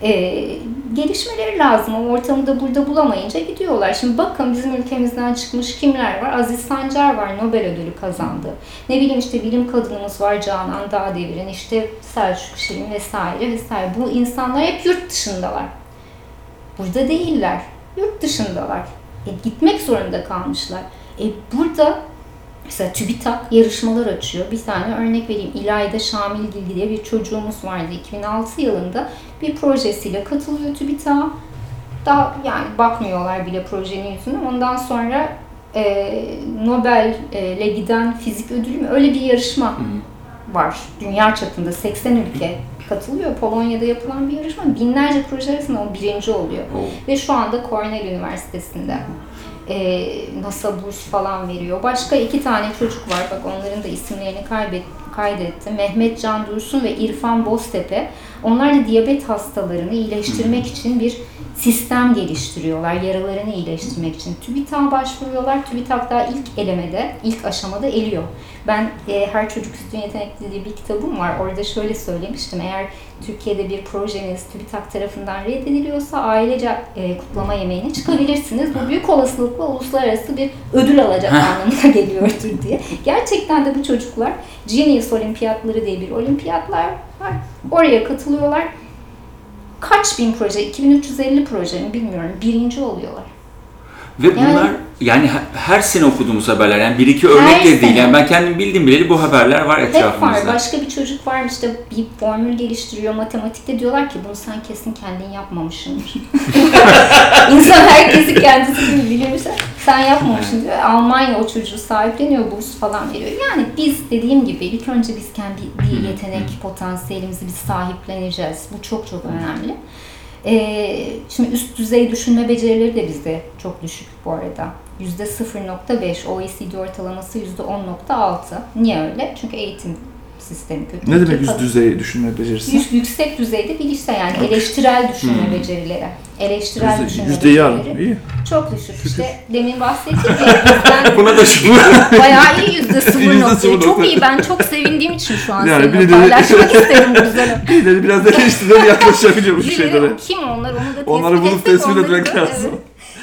Ee, gelişmeleri lazım. O ortamı da burada bulamayınca gidiyorlar. Şimdi bakın bizim ülkemizden çıkmış kimler var? Aziz Sancar var. Nobel ödülü kazandı. Ne bileyim işte bilim kadınımız var. Canan Dağdevir'in işte Selçuk Şirin vesaire vesaire. Bu insanlar hep yurt dışındalar. Burada değiller. Yurt dışındalar. E, gitmek zorunda kalmışlar. E, burada mesela TÜBİTAK yarışmalar açıyor. Bir tane örnek vereyim. İlayda Şamilgil diye bir çocuğumuz vardı. 2006 yılında bir projesiyle katılıyor TÜBİTAK'a. Daha yani bakmıyorlar bile projenin yüzüne. Ondan sonra e, Nobel'le giden fizik ödülü mü? Öyle bir yarışma var. Dünya çapında 80 ülke katılıyor. Polonya'da yapılan bir yarışma. Binlerce proje arasında o birinci oluyor. Oo. Ve şu anda Cornell Üniversitesi'nde e, NASA burs falan veriyor. Başka iki tane çocuk var. Bak onların da isimlerini kaybet, kaydettim. Mehmet Can Dursun ve İrfan Boztepe. Onlar da diyabet hastalarını iyileştirmek için bir sistem geliştiriyorlar. Yaralarını iyileştirmek için. TÜBİTAK'a başvuruyorlar. TÜBİTAK daha ilk elemede, ilk aşamada eliyor. Ben e, Her Çocuk Üstün Yetenekli diye bir kitabım var. Orada şöyle söylemiştim. Eğer Türkiye'de bir projeniz TÜBİTAK tarafından reddediliyorsa ailece e, kutlama yemeğine çıkabilirsiniz. Bu büyük olasılıkla uluslararası bir ödül alacak anlamına geliyordur diye. Gerçekten de bu çocuklar Genius Olimpiyatları diye bir olimpiyatlar var. Oraya katılıyorlar. Kaç bin proje, 2350 proje mi bilmiyorum. Birinci oluyorlar. Ve bunlar yani he- her sene okuduğumuz haberler yani bir iki örnek de değil. Yani ben kendim bildiğim bileli bu haberler var Hep etrafımızda. var. Başka bir çocuk var işte bir formül geliştiriyor matematikte diyorlar ki bunu sen kesin kendin yapmamışsındır. İnsan herkesi kendisi gibi bilirse sen yapmamışsın diyor. Almanya o çocuğu sahipleniyor, burs falan veriyor. Yani biz dediğim gibi ilk önce biz kendi bir yetenek potansiyelimizi biz sahipleneceğiz. Bu çok çok önemli. Ee, şimdi üst düzey düşünme becerileri de bizde çok düşük bu arada. %0.5, OECD ortalaması %10.6. Niye öyle? Çünkü eğitim sistemi kötü. Ne demek yüz düzey düşünme becerisi? Yüz- yüksek düzeyde bilişsel yani eleştirel düşünme becerileri. Eleştirel Yüzde, düşünme yüzdeyi al. becerileri İyi. çok düşük. İşte demin bahsettiğim ya bizden Buna da şu bayağı iyi yüzde sıfır Yüzde nokta. Çok iyi. Ben çok sevindiğim için şu an Yani seninle paylaşmak isterim bu güzel. Birileri biraz da eleştiriden yaklaşabiliyor bu Birileri şeylere. kim onlar onu da tespit Onları bulup tespit etmek lazım. evet.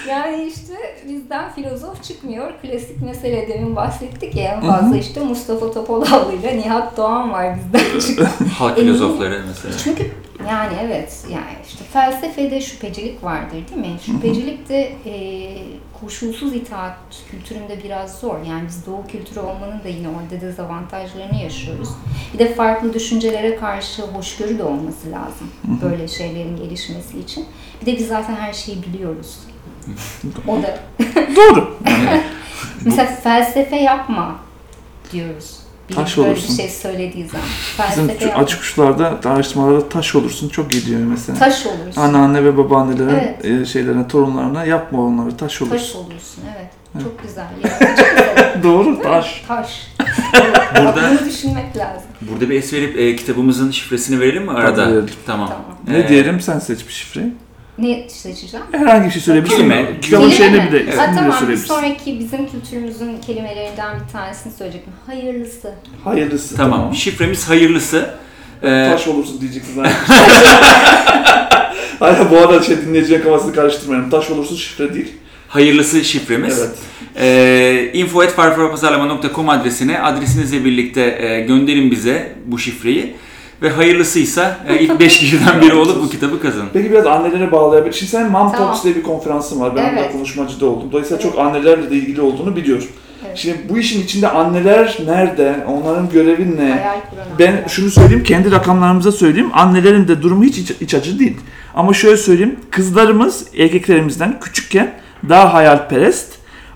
Yani işte bizden filozof çıkmıyor. Klasik mesele demin bahsettik ya en fazla işte Mustafa Topaloğlu ile Nihat Doğan var bizden çıkan. Halk Eminim. filozofları mesela. Çünkü yani evet yani işte felsefede şüphecilik vardır değil mi? Şüphecilik de e, koşulsuz itaat kültüründe biraz zor. Yani biz doğu kültürü olmanın da yine orada dezavantajlarını yaşıyoruz. Bir de farklı düşüncelere karşı hoşgörü de olması lazım. Böyle şeylerin gelişmesi için. Bir de biz zaten her şeyi biliyoruz. O da. Doğru. Mesela felsefe yapma diyoruz. Biri Taş böyle olursun. bir şey söylediği zaman. Bizim Felsefe şu yapma. açık uçlarda araştırmalarda taş olursun çok iyi diyor mesela. Taş olursun. Anneanne ve babaannelere, Evet. e, şeylerine, torunlarına yapma onları taş olursun. Taş olursun evet. Çok güzel. Yaratıcı güzel. Doğru taş. Taş. Burada- Bunu düşünmek lazım. Burada bir es verip e, kitabımızın şifresini verelim mi arada? verelim. Tamam. Tamam. Ne Ee, diyelim sen seç bir şifreyi. Ne seçeceğim? Herhangi bir şey söyleyebilirsin. Kelime. Kitabın şeyini mi? bile, Ha, ismini bile tamam bir söyleyebilirsin. sonraki bizim kültürümüzün kelimelerinden bir tanesini söyleyecektim. Hayırlısı. Hayırlısı. Tamam. Şifremiz hayırlısı. Ee, Taş olursun diyeceksin zaten. Hayır bu arada şey dinleyicilerin kafasını karıştırmayalım. Taş olursun şifre değil. hayırlısı şifremiz. Evet. Ee, info.farfarapazarlama.com adresine adresinizle birlikte e, gönderin bize bu şifreyi. Ve hayırlısıysa e, ilk 5 kişiden biri olup bu kitabı kazanın. Peki biraz annelere bağlayabilir. Şimdi sen Mom Tamam. Talks diye bir konferansın var. Ben Evet. konuşmacı da oldum. Dolayısıyla Evet. çok annelerle de ilgili olduğunu biliyorum. Evet. Şimdi bu işin içinde anneler nerede? Onların görevi ne? Ben şunu söyleyeyim, kendi rakamlarımıza söyleyeyim. Annelerin de durumu hiç iç, iç acı değil. Ama şöyle söyleyeyim, kızlarımız erkeklerimizden küçükken daha hayalperest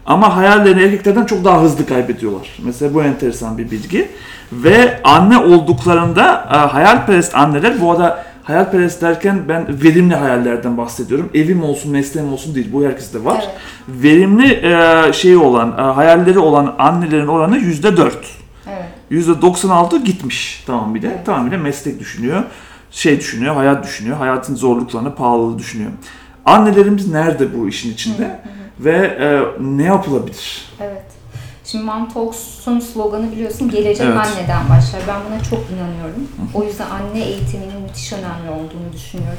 ama hayallerini erkeklerden çok daha hızlı kaybediyorlar. Mesela bu enteresan bir bilgi. Ve anne olduklarında e, hayalperest anneler, bu arada hayalperest derken ben verimli hayallerden bahsediyorum. Evim olsun, mesleğim olsun değil. Bu herkeste var. Evet. Verimli e, şey olan, e, hayalleri olan annelerin oranı yüzde dört. Evet. %96 gitmiş tamamıyla. Evet. Tamamıyla meslek düşünüyor. Şey düşünüyor, hayat düşünüyor. Hayatın zorluklarını, pahalılığı düşünüyor. Annelerimiz nerede bu işin içinde? Ve e, ne yapılabilir? Evet. Şimdi Mom Talks'un sloganı biliyorsun gelecek Evet. anneden başlar. Ben buna çok inanıyorum. O yüzden anne eğitiminin müthiş önemli olduğunu düşünüyorum.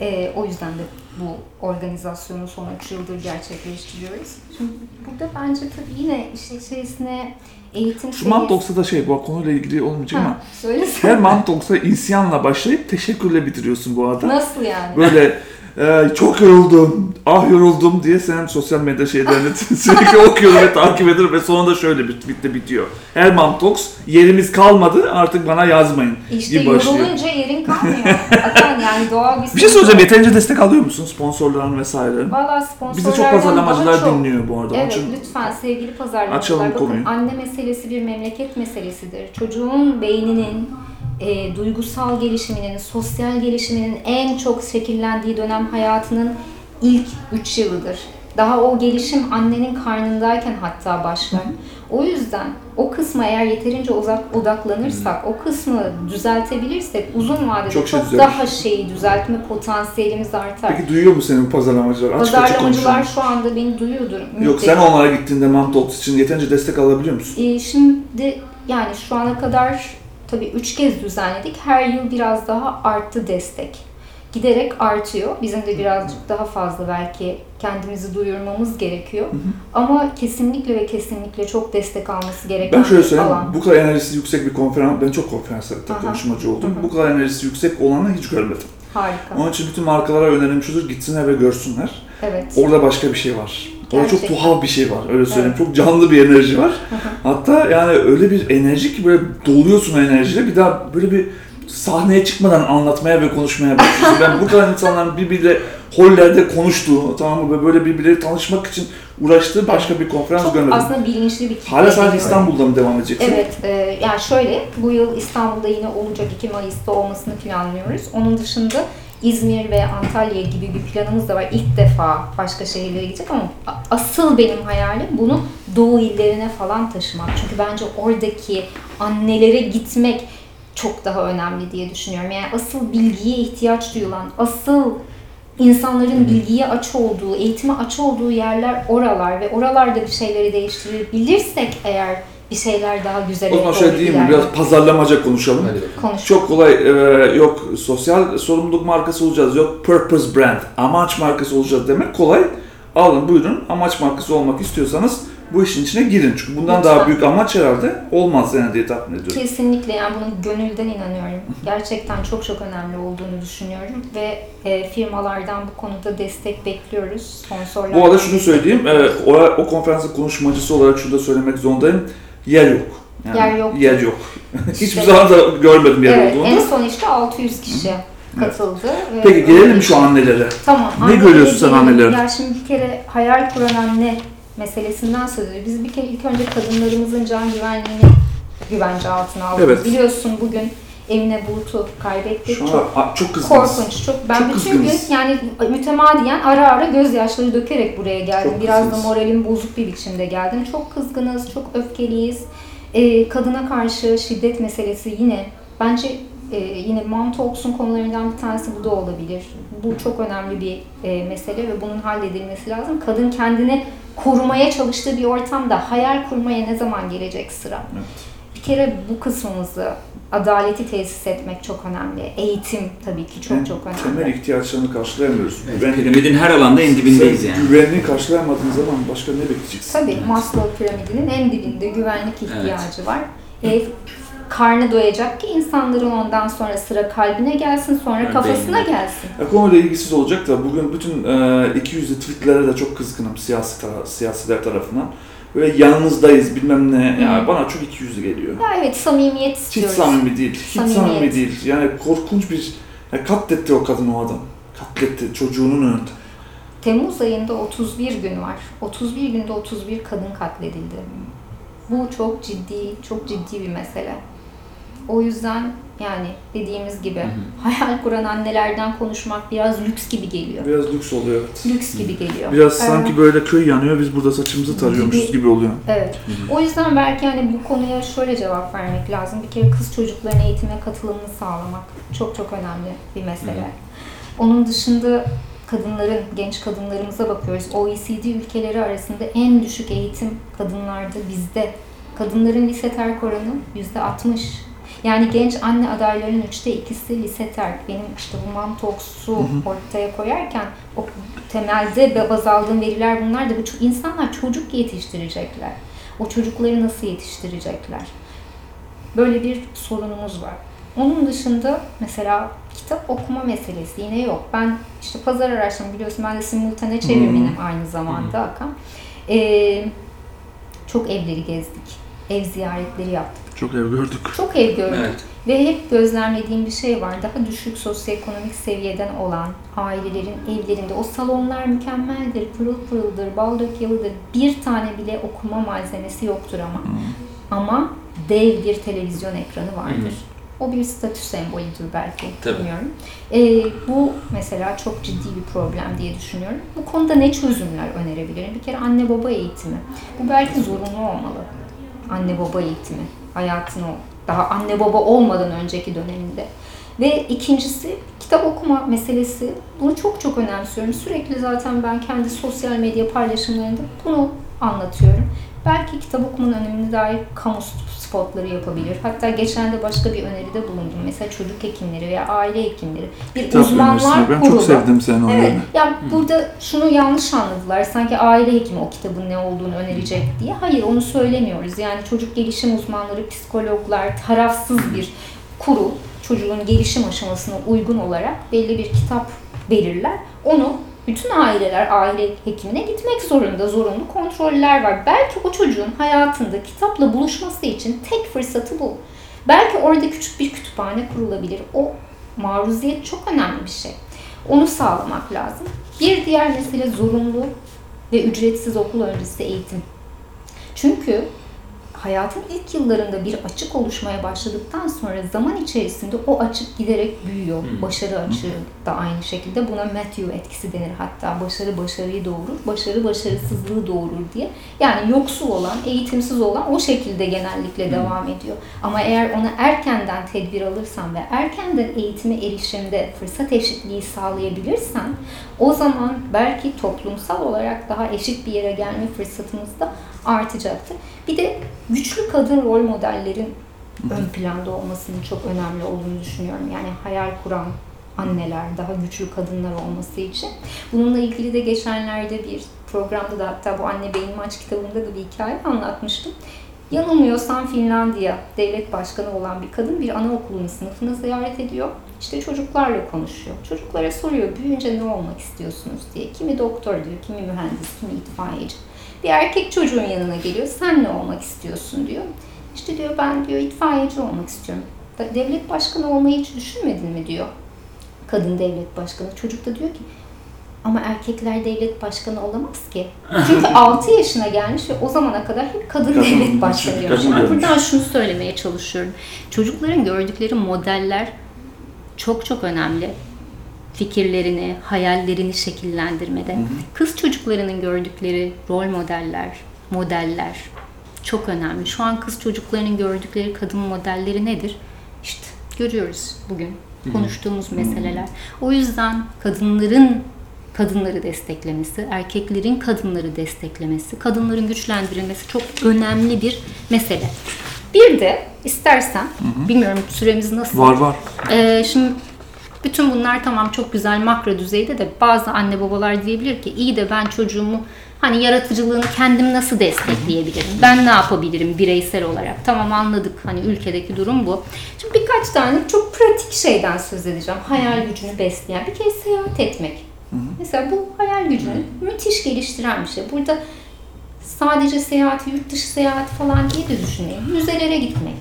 Ee, o yüzden de bu organizasyonu son 3 yıldır gerçekleştiriyoruz. Şimdi burada bence tabii yine işin içerisine eğitim Şu Mantox'ta da şey, bu konuyla ilgili olmayacak ama Ha, söylesene. her Mantox'a isyanla başlayıp teşekkürle bitiriyorsun bu arada. Nasıl yani? Böyle e, çok yoruldum, ah yoruldum diye senin sosyal medya şeylerini sürekli okuyorum ve takip ediyorum ve sonunda şöyle bit, bitti bitiyor. Her Mantox yerimiz kalmadı artık bana yazmayın İşte gibi başlıyor. yorulunca yerin kalmıyor. Hatta yani doğal bir Bir şey söyleyeceğim. Yeterince destek alıyor musun sponsorların vesaire? Valla sponsorlardan Bizi çok daha pazarlamacılar çok- dinliyor bu arada. Onun Evet için lütfen sevgili pazarlamacılar Açalım bakın konuyu. anne meselesi bir memleket meselesidir. Çocuğun beyninin e, duygusal gelişiminin, sosyal gelişiminin en çok şekillendiği dönem hayatının ilk 3 yılıdır. Daha o gelişim annenin karnındayken hatta başlar. O yüzden o kısma eğer yeterince uzak odaklanırsak, o kısmı düzeltebilirsek uzun vadede Çok şey daha şeyi düzeltme potansiyelimiz artar. Peki duyuyor mu seni bu pazarlamacılar? Açık açık Pazarlamacılar konuşalım. şu anda beni duyuyordur. Yok sen onlara gittiğinde Mantox için yeterince destek alabiliyor musun? Ee, şimdi yani şu ana kadar tabii üç kez düzenledik. Her yıl biraz daha arttı destek. Giderek artıyor. Bizim de birazcık daha fazla belki kendimizi duyurmamız gerekiyor. Ama kesinlikle ve kesinlikle çok destek alması gereken Ben şöyle söyleyeyim, alan. bu kadar enerjisi yüksek bir konferans, ben çok konferanslarda konuşmacı oldum. Bu kadar enerjisi yüksek olanı hiç görmedim. Harika. Onun için bütün markalara önerim şudur, gitsinler ve görsünler. Evet. Orada başka bir şey var. Orada çok tuhaf bir şey var, öyle söyleyeyim. Çok canlı bir enerji var. Hatta yani öyle bir enerji ki böyle doluyorsun enerjiyle. Bir daha böyle bir sahneye çıkmadan anlatmaya ve konuşmaya başlıyorsun. ben bu kadar insanların birbiriyle hollerde konuştuğu, tamam mı? Böyle birbirleri tanışmak için uğraştığı başka bir konferans Çok görmedim. aslında bilinçli bir kitle. Hala sadece. İstanbul'da mı devam edeceksin? Evet, e, yani şöyle bu yıl İstanbul'da yine olacak 2 Mayıs'ta olmasını planlıyoruz. Onun dışında İzmir ve Antalya gibi bir planımız da var. İlk defa başka şehirlere gidecek ama asıl benim hayalim bunu Doğu illerine falan taşımak. Çünkü bence oradaki annelere gitmek çok daha önemli diye düşünüyorum. Yani asıl bilgiye ihtiyaç duyulan, asıl insanların bilgiye aç olduğu, eğitime aç olduğu yerler oralar ve oralarda bir şeyleri değiştirebilirsek eğer bir şeyler daha güzel O zaman şöyle diyeyim mi? Biraz pazarlamaca konuşalım. Hadi bakalım. konuş. Çok kolay e, yok sosyal sorumluluk markası olacağız, yok purpose brand, amaç markası olacağız demek kolay. alın buyurun amaç markası olmak istiyorsanız bu işin içine girin. Çünkü bundan Lütfen. daha büyük amaç herhalde olmaz yani diye tahmin ediyorum. Kesinlikle yani bunun gönülden inanıyorum. Gerçekten çok çok önemli olduğunu düşünüyorum ve e, firmalardan bu konuda destek bekliyoruz. Sponsorlar. Bu arada şunu söyleyeyim, e, o, o konferansın konuşmacısı olarak şunu da söylemek zorundayım. Yer yok. Yani Yer yok. Yer yok. Hiçbir İşte- zaman da görmedim yer Evet, olduğunu. en son işte 600 kişi katıldı. ve- Peki gelelim şu annelere. Tamam. Ne annelere görüyorsun sen gelelim. annelerde? Ya şimdi bir kere hayal kuran anne meselesinden söz ediyoruz. Biz bir kere ilk önce kadınlarımızın can güvenliğini güvence altına aldık. Evet. Biliyorsun bugün Emine Bulut'u kaybettik. Şu an çok a- çok kızgınız. korkunç. Çok ben Çok bütün kızgınız. gün yani mütemadiyen ara ara gözyaşları dökerek buraya geldim. Çok Biraz da kızgınız. moralim bozuk bir biçimde geldim. Çok kızgınız, çok öfkeliyiz. Ee, kadına karşı şiddet meselesi yine bence e, yine Mom Talks'un konularından bir tanesi bu da olabilir. Bu çok önemli bir e, mesele ve bunun halledilmesi lazım. Kadın kendini korumaya çalıştığı bir ortamda hayal kurmaya ne zaman gelecek sıra? Bir kere bu kısmımızı, adaleti tesis etmek çok önemli. Eğitim tabii ki çok Yani çok önemli. Temel ihtiyaçlarını karşılayamıyoruz. Güven- Piramidin her alanda en dibindeyiz yani. Güvenliği karşılayamadığın zaman başka ne bekleyeceksin? Tabii Maslow piramidinin en dibinde güvenlik ihtiyacı var. E, karnı doyacak ki insanların ondan sonra sıra kalbine gelsin, sonra Yani kafasına beynine. gelsin. Ya konuyla ilgisiz olacak da bugün bütün e, iki yüzlü tweetlere de çok kızgınım siyasi tara- siyasiler tarafından. Böyle yalnızdayız bilmem ne. Ya Hı. bana çok iki yüzlü geliyor. Ya evet samimiyet Hiç istiyoruz. samimi değil. Hiç Samimiyet. samimi değil. Yani korkunç bir... Ya katletti o kadın o adam. Katletti çocuğunun önünde. Temmuz ayında 31 gün var. 31 günde 31 kadın katledildi. Bu çok ciddi, çok ciddi bir mesele. O yüzden yani dediğimiz gibi hayal kuran annelerden konuşmak biraz lüks gibi geliyor. Biraz lüks oluyor evet. Lüks gibi geliyor. Biraz Evet. sanki böyle köy yanıyor biz burada saçımızı tarıyormuşuz Gibi. gibi oluyor. Evet. O yüzden belki hani bu konuya şöyle cevap vermek lazım. Bir kere kız çocukların eğitime katılımını sağlamak çok çok önemli bir mesele. Onun dışında kadınların, genç kadınlarımıza bakıyoruz. OECD ülkeleri arasında en düşük eğitim kadınlarda bizde. Kadınların lise terk oranı yüzde 60. Yani genç anne adaylarının üçte ikisi lise terk. Benim işte bu Mom Talks'u ortaya koyarken o temelde baz aldığım veriler bunlar da bu insanlar çocuk yetiştirecekler. O çocukları nasıl yetiştirecekler? Böyle bir sorunumuz var. Onun dışında mesela kitap okuma meselesi yine yok. Ben işte pazar araştırma biliyorsun ben de simultane çevirmenim aynı zamanda Hakan. Ee, çok evleri gezdik. Ev ziyaretleri yaptık. Çok ev gördük. Çok ev gördük. Evet. Ve hep gözlemlediğim bir şey var. Daha düşük sosyoekonomik seviyeden olan ailelerin evlerinde o salonlar mükemmeldir, pırıl pırıldır, bal dök yalıdır. Bir tane bile okuma malzemesi yoktur ama. Ama dev bir televizyon ekranı vardır. O bir statü sembolüdür belki. Tabii. Bilmiyorum. Ee, bu mesela çok ciddi bir problem diye düşünüyorum. Bu konuda ne çözümler önerebilirim? Bir kere anne baba eğitimi. Bu belki zorunlu olmalı. Anne baba eğitimi. Hayatın o daha anne baba olmadan önceki döneminde. Ve ikincisi kitap okuma meselesi. Bunu çok çok önemsiyorum. Sürekli zaten ben kendi sosyal medya paylaşımlarında bunu anlatıyorum. Belki kitap okumanın önemine dair kamu spotları yapabilir. Hatta geçen de başka bir öneride bulundum. Mesela çocuk hekimleri veya aile hekimleri. Bir Kitap uzmanlar ben kurulu. çok sevdim senin o Evet. Ya burada şunu yanlış anladılar. Sanki aile hekimi o kitabın ne olduğunu önerecek diye. Hayır onu söylemiyoruz. Yani çocuk gelişim uzmanları, psikologlar, tarafsız bir kurul çocuğun gelişim aşamasına uygun olarak belli bir kitap verirler. Onu bütün aileler aile hekimine gitmek zorunda. Zorunlu kontroller var. Belki o çocuğun hayatında kitapla buluşması için tek fırsatı bu. Belki orada küçük bir kütüphane kurulabilir. O maruziyet çok önemli bir şey. Onu sağlamak lazım. Bir diğer mesele zorunlu ve ücretsiz okul öncesi eğitim. Çünkü hayatın ilk yıllarında bir açık oluşmaya başladıktan sonra zaman içerisinde o açık giderek büyüyor. Başarı açığı da aynı şekilde. Buna Matthew etkisi denir hatta. Başarı başarıyı doğurur, başarı başarısızlığı doğurur diye. Yani yoksul olan, eğitimsiz olan o şekilde genellikle devam ediyor. Ama eğer ona erkenden tedbir alırsan ve erkenden eğitime erişimde fırsat eşitliği sağlayabilirsen o zaman belki toplumsal olarak daha eşit bir yere gelme fırsatımız da artacaktır. Bir de güçlü kadın rol modellerin ön planda olmasının çok önemli olduğunu düşünüyorum. Yani hayal kuran anneler, daha güçlü kadınlar olması için. Bununla ilgili de geçenlerde bir programda da hatta bu Anne Beynimi Aç kitabında da bir hikaye anlatmıştım. Yanılmıyorsam Finlandiya devlet başkanı olan bir kadın bir anaokulunun sınıfını ziyaret ediyor. İşte çocuklarla konuşuyor. Çocuklara soruyor büyüyünce ne olmak istiyorsunuz diye. Kimi doktor diyor, kimi mühendis, kimi itfaiyeci. Bir erkek çocuğun yanına geliyor. Sen ne olmak istiyorsun diyor. İşte diyor ben diyor itfaiyeci olmak istiyorum. "Da- Devlet başkanı olmayı hiç düşünmedin mi diyor. Kadın devlet başkanı. Çocuk da diyor ki ama erkekler devlet başkanı olamaz ki. Çünkü 6 yaşına gelmiş ve o zamana kadar hep kadın devlet başkanı diyormuş. Yani buradan şunu söylemeye çalışıyorum. Çocukların gördükleri modeller çok çok önemli. Fikirlerini, hayallerini şekillendirmede. Kız çocuklarının gördükleri rol modeller, modeller çok önemli. Şu an kız çocuklarının gördükleri kadın modelleri nedir? İşte görüyoruz bugün konuştuğumuz meseleler. O yüzden kadınların kadınları desteklemesi, erkeklerin kadınları desteklemesi, kadınların güçlendirilmesi çok önemli bir mesele. Bir de istersen, bilmiyorum süremiz nasıl? Var var. Ee, şimdi bütün bunlar tamam çok güzel makro düzeyde de bazı anne babalar diyebilir ki iyi de ben çocuğumu hani yaratıcılığını kendim nasıl destekleyebilirim? Ben ne yapabilirim bireysel olarak? Tamam anladık hani ülkedeki durum bu. Şimdi birkaç tane çok pratik şeyden söz edeceğim. Hayal gücünü besleyen. Bir kere seyahat etmek. Mesela bu hayal gücünü müthiş geliştiren bir şey. Burada sadece seyahati, yurt dışı seyahati falan diye de düşünmeyin. Müzelere gitmek.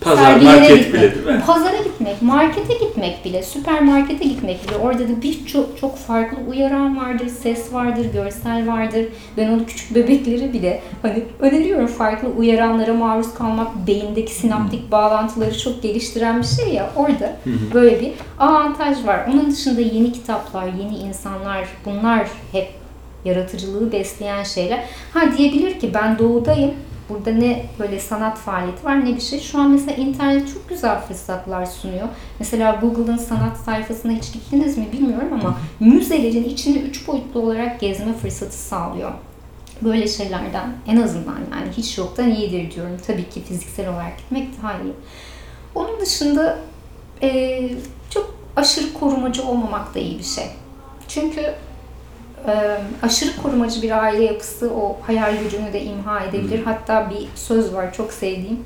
Pazar, market gitmek, bile değil mi? Pazara gitmek, markete gitmek bile, süpermarkete gitmek bile. Orada da birçok çok farklı uyaran vardır, ses vardır, görsel vardır. Ben onu küçük bebekleri bile hani öneriyorum farklı uyaranlara maruz kalmak beyindeki sinaptik bağlantıları çok geliştiren bir şey ya. Orada böyle bir avantaj var. Onun dışında yeni kitaplar, yeni insanlar bunlar hep yaratıcılığı besleyen şeyler. Ha diyebilir ki ben doğudayım. Burada ne böyle sanat faaliyeti var ne bir şey. Şu an mesela internet çok güzel fırsatlar sunuyor. Mesela Google'ın sanat sayfasına hiç gittiniz mi bilmiyorum ama müzelerin içini üç boyutlu olarak gezme fırsatı sağlıyor. Böyle şeylerden en azından yani hiç yoktan iyidir diyorum. Tabii ki fiziksel olarak gitmek daha iyi. Onun dışında eee, çok aşırı korumacı olmamak da iyi bir şey. Çünkü e, aşırı korumacı bir aile yapısı o hayal gücünü de imha edebilir. Hatta bir söz var çok sevdiğim.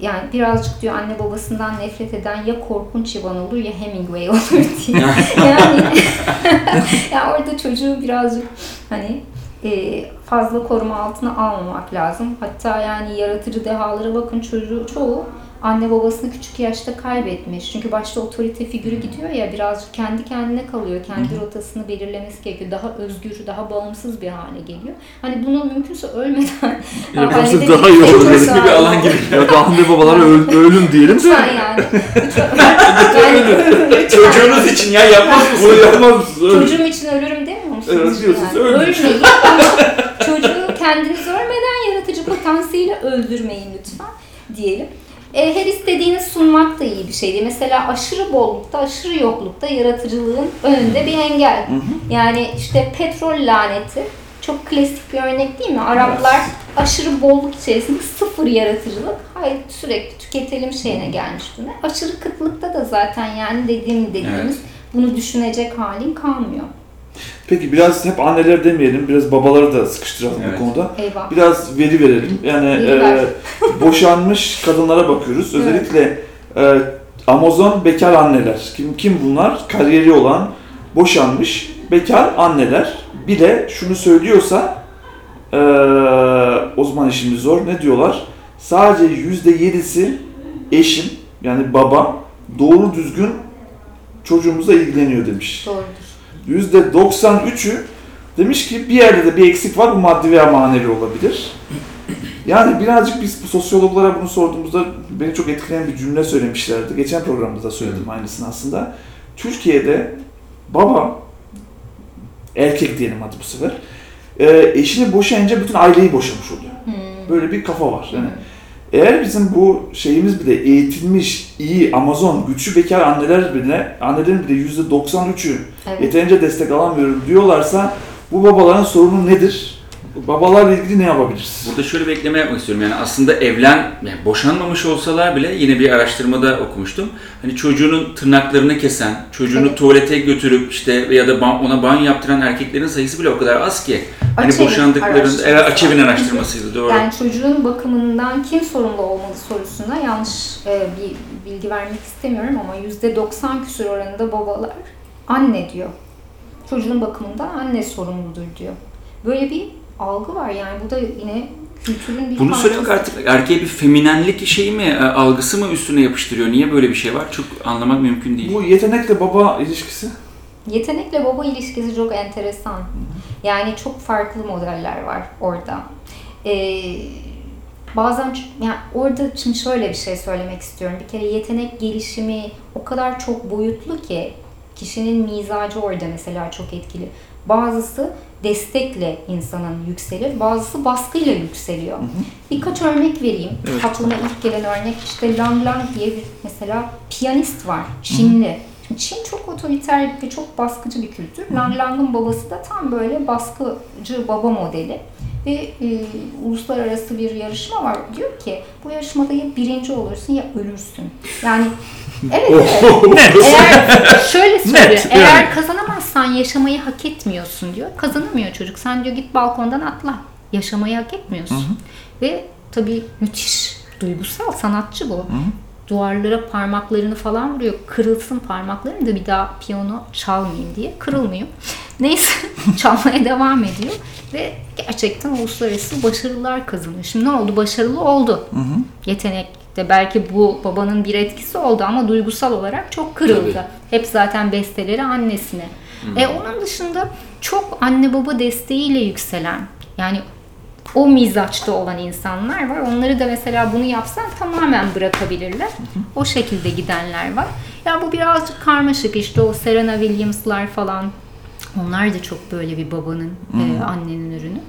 Yani birazcık diyor anne babasından nefret eden ya korkunç yılan olur ya Hemingway olur diye. yani ya orada çocuğu birazcık hani e, fazla koruma altına almamak lazım. Hatta yani yaratıcı dehalara bakın çocuğu çoğu anne babasını küçük yaşta kaybetmiş. Çünkü başta otorite figürü gidiyor ya birazcık kendi kendine kalıyor. Kendi rotasını belirlemesi gerekiyor. Daha özgür, daha bağımsız bir hale geliyor. Hani bunu mümkünse ölmeden Yapması halledebilmek daha iyi olur. Riskli bir alan gibi. Ya da anne babalara öl, ölüm diyelim de. Lütfen yani. Lütfen. yani. Çocuğunuz için ya yapmaz Bunu mısınız? yapmaz mısın? Çocuğum için ölürüm demiyor musunuz? Evet, diyorsunuz, yani? ölmeyin. Ölmeyin ama çocuğu kendiniz ölmeden yaratıcı potansiyeli öldürmeyin lütfen diyelim. E, her istediğini sunmak da iyi bir şey değil. Mesela aşırı bollukta, aşırı yoklukta yaratıcılığın önünde bir engel. Yani işte petrol laneti çok klasik bir örnek değil mi? Araplar aşırı bolluk içerisinde sıfır yaratıcılık. Hayır sürekli tüketelim şeyine gelmiş buna. Aşırı kıtlıkta da zaten yani dediğim dediğimiz bunu düşünecek halin kalmıyor. Peki biraz hep anneler demeyelim, biraz babaları da sıkıştıralım Evet. bu konuda. Eyvah. Biraz veri verelim. Yani Veri ver. e, boşanmış kadınlara bakıyoruz. Özellikle e, Amazon bekar anneler. Kim kim bunlar? Kariyeri olan, boşanmış bekar anneler. Bir de şunu söylüyorsa e, o zaman işimiz zor. Ne diyorlar? Sadece yüzde yedisi eşim yani baba doğru düzgün çocuğumuzla ilgileniyor demiş. Doğrudur. %93'ü demiş ki bir yerde de bir eksik var bu maddi veya manevi olabilir. Yani birazcık biz bu sosyologlara bunu sorduğumuzda beni çok etkileyen bir cümle söylemişlerdi. Geçen programda da söyledim aynısını aslında. Türkiye'de baba, erkek diyelim hadi bu sefer, e, eşini boşayınca bütün aileyi boşamış oluyor. Hmm. Böyle bir kafa var. Yani eğer bizim bu şeyimiz bile eğitilmiş, iyi, Amazon, güçlü bekar anneler bile, annelerin bile %93'ü Evet. yeterince destek alamıyorum diyorlarsa bu babaların sorunu nedir? Babalarla ilgili ne yapabiliriz? Burada şöyle bir ekleme yapmak istiyorum. Yani aslında evlen, yani boşanmamış olsalar bile yine bir araştırmada okumuştum. Hani çocuğunun tırnaklarını kesen, çocuğunu Evet. tuvalete götürüp işte ya da ban- ona banyo yaptıran erkeklerin sayısı bile o kadar az ki. Hani Açevin boşandıklarında, araştırması. evet Açevin araştırmasıydı doğru. Yani çocuğun bakımından kim sorumlu olmalı sorusuna yanlış e, bir bilgi vermek istemiyorum ama %90 küsur oranında babalar anne diyor. Çocuğun bakımından anne sorumludur diyor. Böyle bir algı var yani bu da yine kültürün bir Bunu parçası. söylemek artık erkeğe bir feminenlik şeyi mi, e, algısı mı üstüne yapıştırıyor? Niye böyle bir şey var? Çok anlamak mümkün değil. Bu yetenekle baba ilişkisi. Yetenekle baba ilişkisi çok enteresan. Yani çok farklı modeller var orada. Ee, bazen yani orada şimdi şöyle bir şey söylemek istiyorum. Bir kere yetenek gelişimi o kadar çok boyutlu ki kişinin mizacı orada mesela çok etkili. Bazısı destekle insanın yükselir, bazısı baskıyla yükseliyor. Birkaç örnek vereyim. Evet. Aklıma ilk gelen örnek işte Lang Lang diye bir mesela piyanist var, Çinli. Şimdi Çin çok otoriter ve çok baskıcı bir kültür. Lang Lang'ın babası da tam böyle baskıcı baba modeli. Ve e, uluslararası bir yarışma var. Diyor ki bu yarışmada ya birinci olursun ya ölürsün. Yani evet evet. Eğer şöyle söylüyor. Net, eğer yani. kazanamazsan yaşamayı hak etmiyorsun diyor. Kazanamıyor çocuk. Sen diyor git balkondan atla. Yaşamayı hak etmiyorsun. Ve tabii müthiş duygusal sanatçı bu. Duvarlara parmaklarını falan vuruyor. Kırılsın parmaklarım da bir daha piyano çalmayayım diye. Kırılmıyor. Neyse çalmaya devam ediyor. Ve gerçekten uluslararası başarılar kazanıyor. Şimdi ne oldu? Başarılı oldu. Yetenek de belki bu babanın bir etkisi oldu ama duygusal olarak çok kırıldı. Tabii. Hep zaten besteleri annesine. E onun dışında çok anne baba desteğiyle yükselen yani o mizaçta olan insanlar var. Onları da mesela bunu yapsan tamamen bırakabilirler. O şekilde gidenler var. Ya bu birazcık karmaşık işte o Serena Williams'lar falan. Onlar da çok böyle bir babanın, e, annenin ürünü.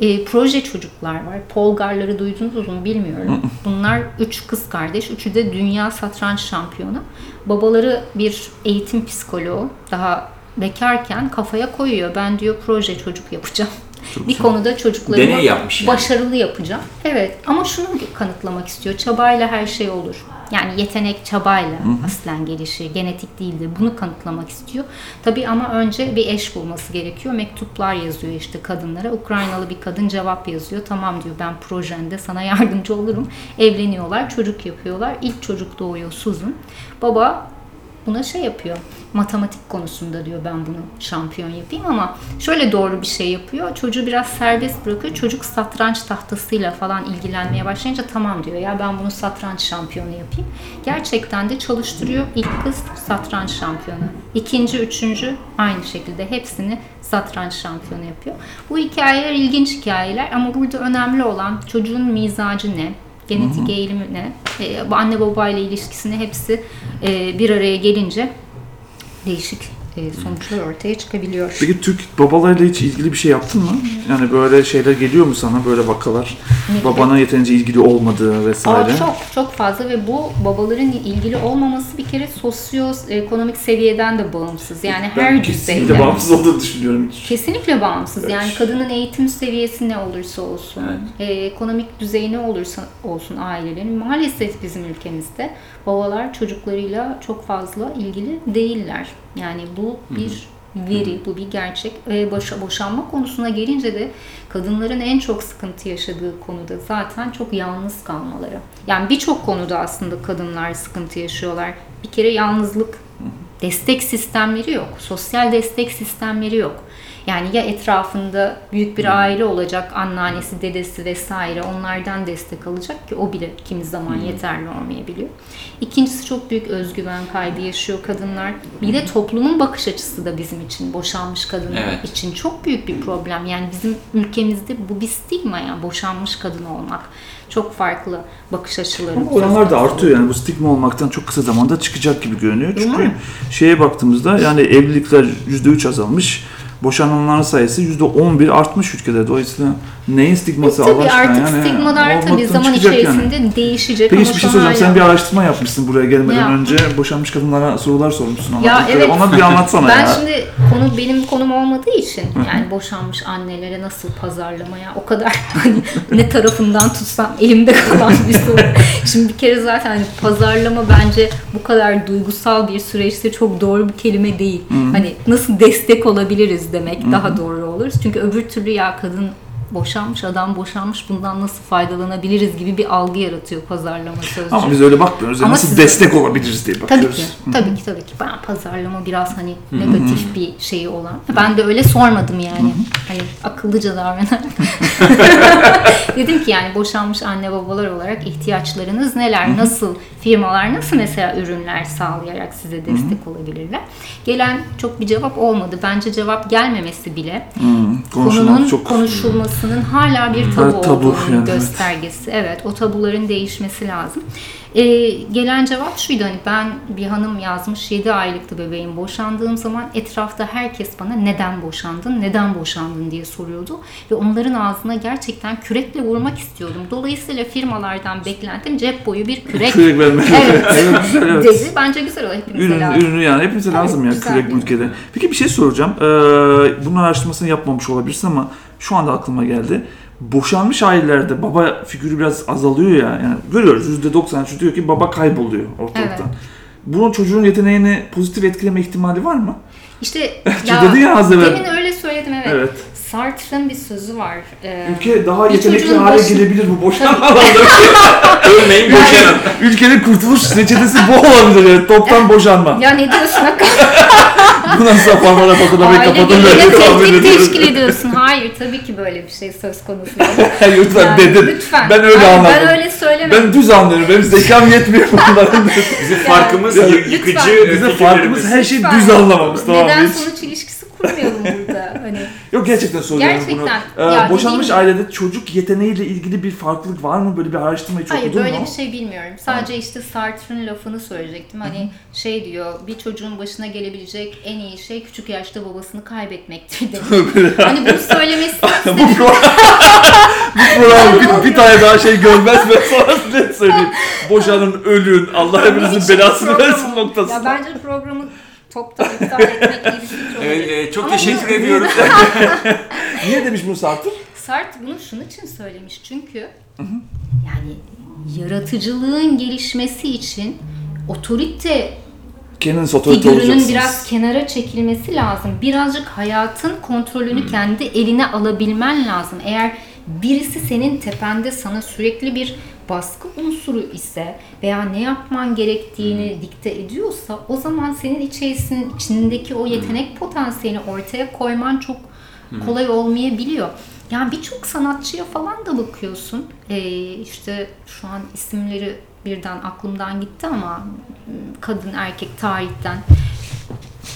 E, proje çocuklar var. Polgarları duydunuz mu bilmiyorum. Bunlar üç kız kardeş. Üçü de dünya satranç şampiyonu. Babaları bir eğitim psikoloğu. Daha bekarken kafaya koyuyor. Ben diyor proje çocuk yapacağım. Bir konuda çocuklarımı Deney yapmış yani. başarılı yapacağım. Evet ama şunu kanıtlamak istiyor. Çabayla her şey olur. Yani yetenek çabayla aslen gelişir. Genetik değildir. Bunu kanıtlamak istiyor. Tabii ama önce bir eş bulması gerekiyor. Mektuplar yazıyor işte kadınlara. Ukraynalı bir kadın cevap yazıyor. Tamam diyor ben projende sana yardımcı olurum. Evleniyorlar, çocuk yapıyorlar. İlk çocuk doğuyor Susan. Baba buna şey yapıyor. Matematik konusunda diyor ben bunu şampiyon yapayım ama şöyle doğru bir şey yapıyor. Çocuğu biraz serbest bırakıyor. Çocuk satranç tahtasıyla falan ilgilenmeye başlayınca tamam diyor ya ben bunu satranç şampiyonu yapayım. Gerçekten de çalıştırıyor. İlk kız satranç şampiyonu. İkinci, üçüncü aynı şekilde hepsini satranç şampiyonu yapıyor. Bu hikayeler ilginç hikayeler ama burada önemli olan çocuğun mizacı ne? Genetik eğilimi ne, e, bu anne babayla ilişkisini hepsi e, bir araya gelince değişik sonuçlar ortaya çıkabiliyor. Peki Türk babalarıyla hiç ilgili bir şey yaptın mı? Yani böyle şeyler geliyor mu sana böyle vakalar? Ne Babana yeterince ilgili olmadığı vesaire. Aa, çok çok fazla ve bu babaların ilgili olmaması bir kere sosyoekonomik seviyeden de bağımsız. Yani Ben her kesinlikle düzeyde. bağımsız olduğunu düşünüyorum. Kesinlikle bağımsız. Yani Evet. kadının eğitim seviyesi ne olursa olsun, Evet. e, ekonomik düzeyi ne olursa olsun ailelerin maalesef bizim ülkemizde babalar çocuklarıyla çok fazla ilgili değiller. Yani bu bir veri, bu bir gerçek. E, boşa, boşanma konusuna gelince de kadınların en çok sıkıntı yaşadığı konuda zaten çok yalnız kalmaları. Yani birçok konuda aslında kadınlar sıkıntı yaşıyorlar. Bir kere yalnızlık destek sistemleri yok. Sosyal destek sistemleri yok. Yani ya etrafında büyük bir aile olacak, anneannesi, dedesi vesaire onlardan destek alacak ki o bile kimi zaman yeterli olmayabiliyor. İkincisi çok büyük özgüven kaybı yaşıyor kadınlar. Bir de toplumun bakış açısı da bizim için, boşanmış kadınlar Evet. için çok büyük bir problem. Yani bizim ülkemizde bu bir stigma yani boşanmış kadın olmak. Çok farklı bakış açıları. Ama oranlar da artıyor yani bu stigma olmaktan çok kısa zamanda çıkacak gibi görünüyor. Çünkü şeye baktığımızda yani evlilikler %3 azalmış. Boşananların sayısı %11 artmış ülkede. Dolayısıyla neyin stigması Allah tabii aşkına artık yani stigmalar tabii zaman içerisinde yani. değişecek Peki ama bir şey soracağım. Sen bir araştırma yapmışsın buraya gelmeden Ya. önce. Boşanmış kadınlara sorular sormuşsun. Ya anladığım evet. Ona bir anlatsana ben ya. şimdi konu benim konum olmadığı için yani boşanmış annelere nasıl pazarlamaya o kadar hani ne tarafından tutsam elimde kalan bir soru. Şimdi bir kere zaten hani pazarlama bence bu kadar duygusal bir süreçte çok doğru bir kelime değil. Hani nasıl destek olabiliriz demek daha doğru olur. Çünkü öbür türlü ya kadın boşanmış, adam boşanmış bundan nasıl faydalanabiliriz gibi bir algı yaratıyor pazarlama sözcüğü. Ama biz öyle bakmıyoruz. Ama nasıl siz- destek olabiliriz diye Tabii bakıyoruz. ki. Tabii ki tabii ki. Ben pazarlama biraz hani negatif bir şeyi olan. Ben de öyle sormadım yani. Hani akıllıca davranarak. Dedim ki yani boşanmış anne babalar olarak ihtiyaçlarınız neler? Nasıl firmalar nasıl mesela ürünler sağlayarak size destek olabilirler? Gelen çok bir cevap olmadı. Bence cevap gelmemesi bile konunun çok konuşulmasının hala bir tabu, Evet, tabu olduğunun yani, evet. göstergesi. Evet. o tabuların değişmesi lazım. Ee, gelen cevap şuydu hani ben bir hanım yazmış 7 aylıktı bebeğim boşandığım zaman etrafta herkes bana neden boşandın, neden boşandın diye soruyordu. Ve onların ağzına gerçekten kürekle vurmak istiyordum. Dolayısıyla firmalardan beklentim cep boyu bir kürek. Kürek vermek. Evet. evet, güzel, evet. Dedi. Bence güzel o hepimize Ürün, lazım. ürünü yani hepimize lazım ya güzel kürek bu ülkede. Peki bir şey soracağım. Ee, bunun araştırmasını yapmamış olabilirsin ama şu anda aklıma geldi. Boşanmış ailelerde baba figürü biraz azalıyor ya. Yani görüyoruz %93 diyor ki baba kayboluyor ortalıktan. Evet. Bunun çocuğun yeteneğini pozitif etkileme ihtimali var mı? İşte Dedin ya az evvel. demin öyle söyledim evet. Evet. Sartre'ın bir sözü var. Ee, Ülke daha yetenekli hale başı- gelebilir bu boşanma Ölmeyin boşanın. Ülkenin kurtuluş reçetesi bu olabilir. Yani. Toptan boşanma. ya ne diyorsun Bu nasıl ve Aile kapatın böyle tehdit teşkil ediyorsun. Hayır tabii ki böyle bir şey söz konusu. değil. Lütfen Yani dedin. Lütfen. Ben öyle Hayır, anladım. Ben öyle söylemedim. Ben düz anlıyorum. Benim zekam yetmiyor bunların. Bizim farkımız Yani- yı- yıkıcı. Bizim fikirlerimiz. farkımız her şeyi Lütfen. düz anlamamız tamam? Neden sonuç ilişkisi kurmayalım burada. Hani Yok gerçekten soruyorum Gerçekten. bunu. Ee, Ya boşanmış dediğim ailede çocuk yeteneğiyle ilgili bir farklılık var mı? Böyle bir araştırma hiç Hayır böyle mu? bir şey bilmiyorum. Sadece işte Sartre'ın lafını söyleyecektim. Hani şey diyor bir çocuğun başına gelebilecek en iyi şey küçük yaşta babasını kaybetmektir hani bunu söylemesi bu program, bu program bir, bir tane daha şey görmez ben sana net söyleyeyim. Boşanın, ölün, Allah hepinizin belasını versin noktası. Ya bence programı toptan iptal etmek gibi bir fikir olabilir. Evet, e, çok Ama teşekkür bunu- ediyorum. Niye demiş bunu Sartre? Sartre bunu şunun için söylemiş çünkü yani yaratıcılığın gelişmesi için otorite Kendiniz otorite figürünün olacaksınız. biraz kenara çekilmesi lazım. Birazcık hayatın kontrolünü kendi eline alabilmen lazım. Eğer birisi senin tepende sana sürekli bir baskı unsuru ise veya ne yapman gerektiğini dikte ediyorsa o zaman senin içerisinin içindeki o yetenek potansiyelini ortaya koyman çok kolay olmayabiliyor. Yani birçok sanatçıya falan da bakıyorsun. Ee, işte şu an isimleri birden aklımdan gitti ama kadın erkek tarihten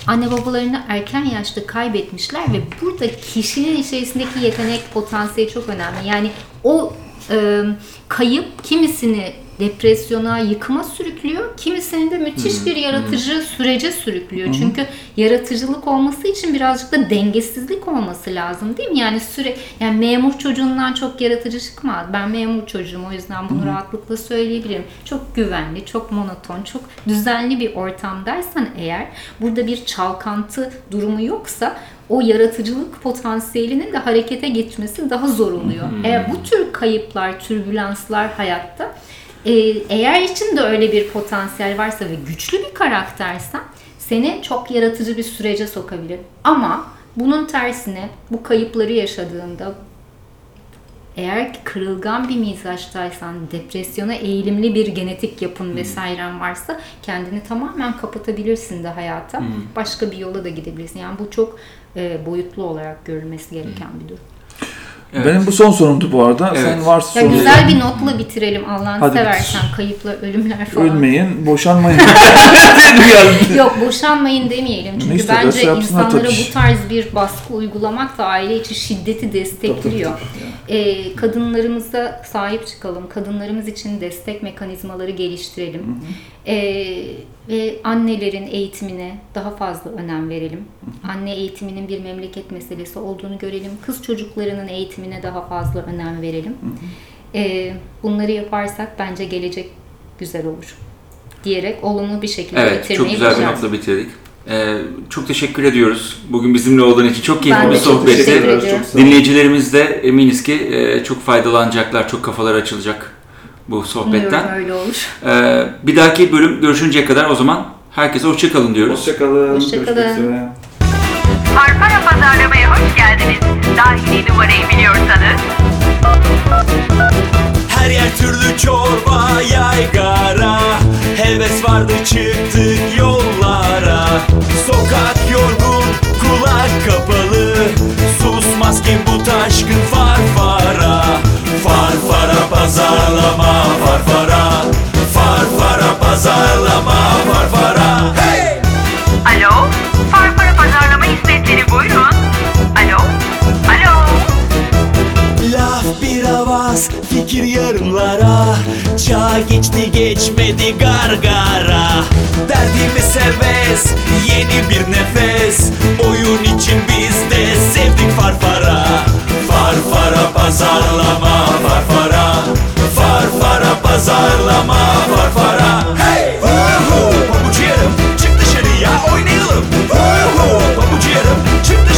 anne babalarını erken yaşta kaybetmişler ve burada kişinin içerisindeki yetenek potansiyeli çok önemli. Yani o e, kayıp kimisini depresyona, yıkıma sürüklüyor. Kimisini de müthiş bir yaratıcı sürece sürüklüyor. Çünkü yaratıcılık olması için birazcık da dengesizlik olması lazım değil mi? Yani süre yani memur çocuğundan çok yaratıcı çıkmaz. Ben memur çocuğum o yüzden bunu rahatlıkla söyleyebilirim. Çok güvenli, çok monoton, çok düzenli bir ortamdaysan eğer burada bir çalkantı durumu yoksa o yaratıcılık potansiyelinin de harekete geçmesi daha zor oluyor. Eğer bu tür kayıplar, türbülanslar hayatta e, eğer içinde öyle bir potansiyel varsa ve güçlü bir karaktersen seni çok yaratıcı bir sürece sokabilir. Ama bunun tersine bu kayıpları yaşadığında eğer ki kırılgan bir mizaçtaysan, depresyona eğilimli bir genetik yapın vesairen varsa kendini tamamen kapatabilirsin de hayata. Başka bir yola da gidebilirsin. Yani bu çok boyutlu olarak görülmesi gereken bir durum. Evet. Benim bu son sorumdu bu arada. Evet. Sen varsa Ya güzel bir notla bitirelim Allah'ını Hadi seversen. Kayıpla ölümler falan. Ölmeyin, boşanmayın. Yok boşanmayın demeyelim. Çünkü isterlerse bence insanlara tabii. bu tarz bir baskı uygulamak da aile içi şiddeti destekliyor. Ee, kadınlarımıza sahip çıkalım. Kadınlarımız için destek mekanizmaları geliştirelim. Ee, ve annelerin eğitimine daha fazla önem verelim. Anne eğitiminin bir memleket meselesi olduğunu görelim. Kız çocuklarının eğitimine daha fazla önem verelim. Ee, bunları yaparsak bence gelecek güzel olur diyerek olumlu bir şekilde Evet, çok bitirmeyi güzel bir notla bitirdik. Ee, çok teşekkür ediyoruz. Bugün bizimle olduğun için çok keyifli bir çok sohbetti. Çok. Dinleyicilerimiz de eminiz ki e, çok faydalanacaklar, çok kafalar açılacak bu sohbetten. Umuyorum öyle olur. Ee, bir dahaki bölüm görüşünceye kadar o zaman herkese hoşçakalın diyoruz. Hoşçakalın. Hoşçakalın. Görüşmek üzere. Pazarlamaya hoş geldiniz. Dahili numarayı biliyorsanız. Her yer türlü çorba yaygara. Heves vardı çıktık yollara. Sokak yorgun kulak kapalı. Susmaz kim bu taşkın farfara. Farfara pazarlama farfara. Farfara pazarlama farfara. Hey! fikir yarımlara. Çağ geçti geçmedi gargara. Derdimi seves yeni bir nefes. Oyun için biz de sevdik farfara. Farfara pazarlama farfara. Farfara pazarlama farfara. Hey! Oho! Pabucu yarım çık dışarıya oynayalım. Oho! Pabucu yarım çık dışarıya.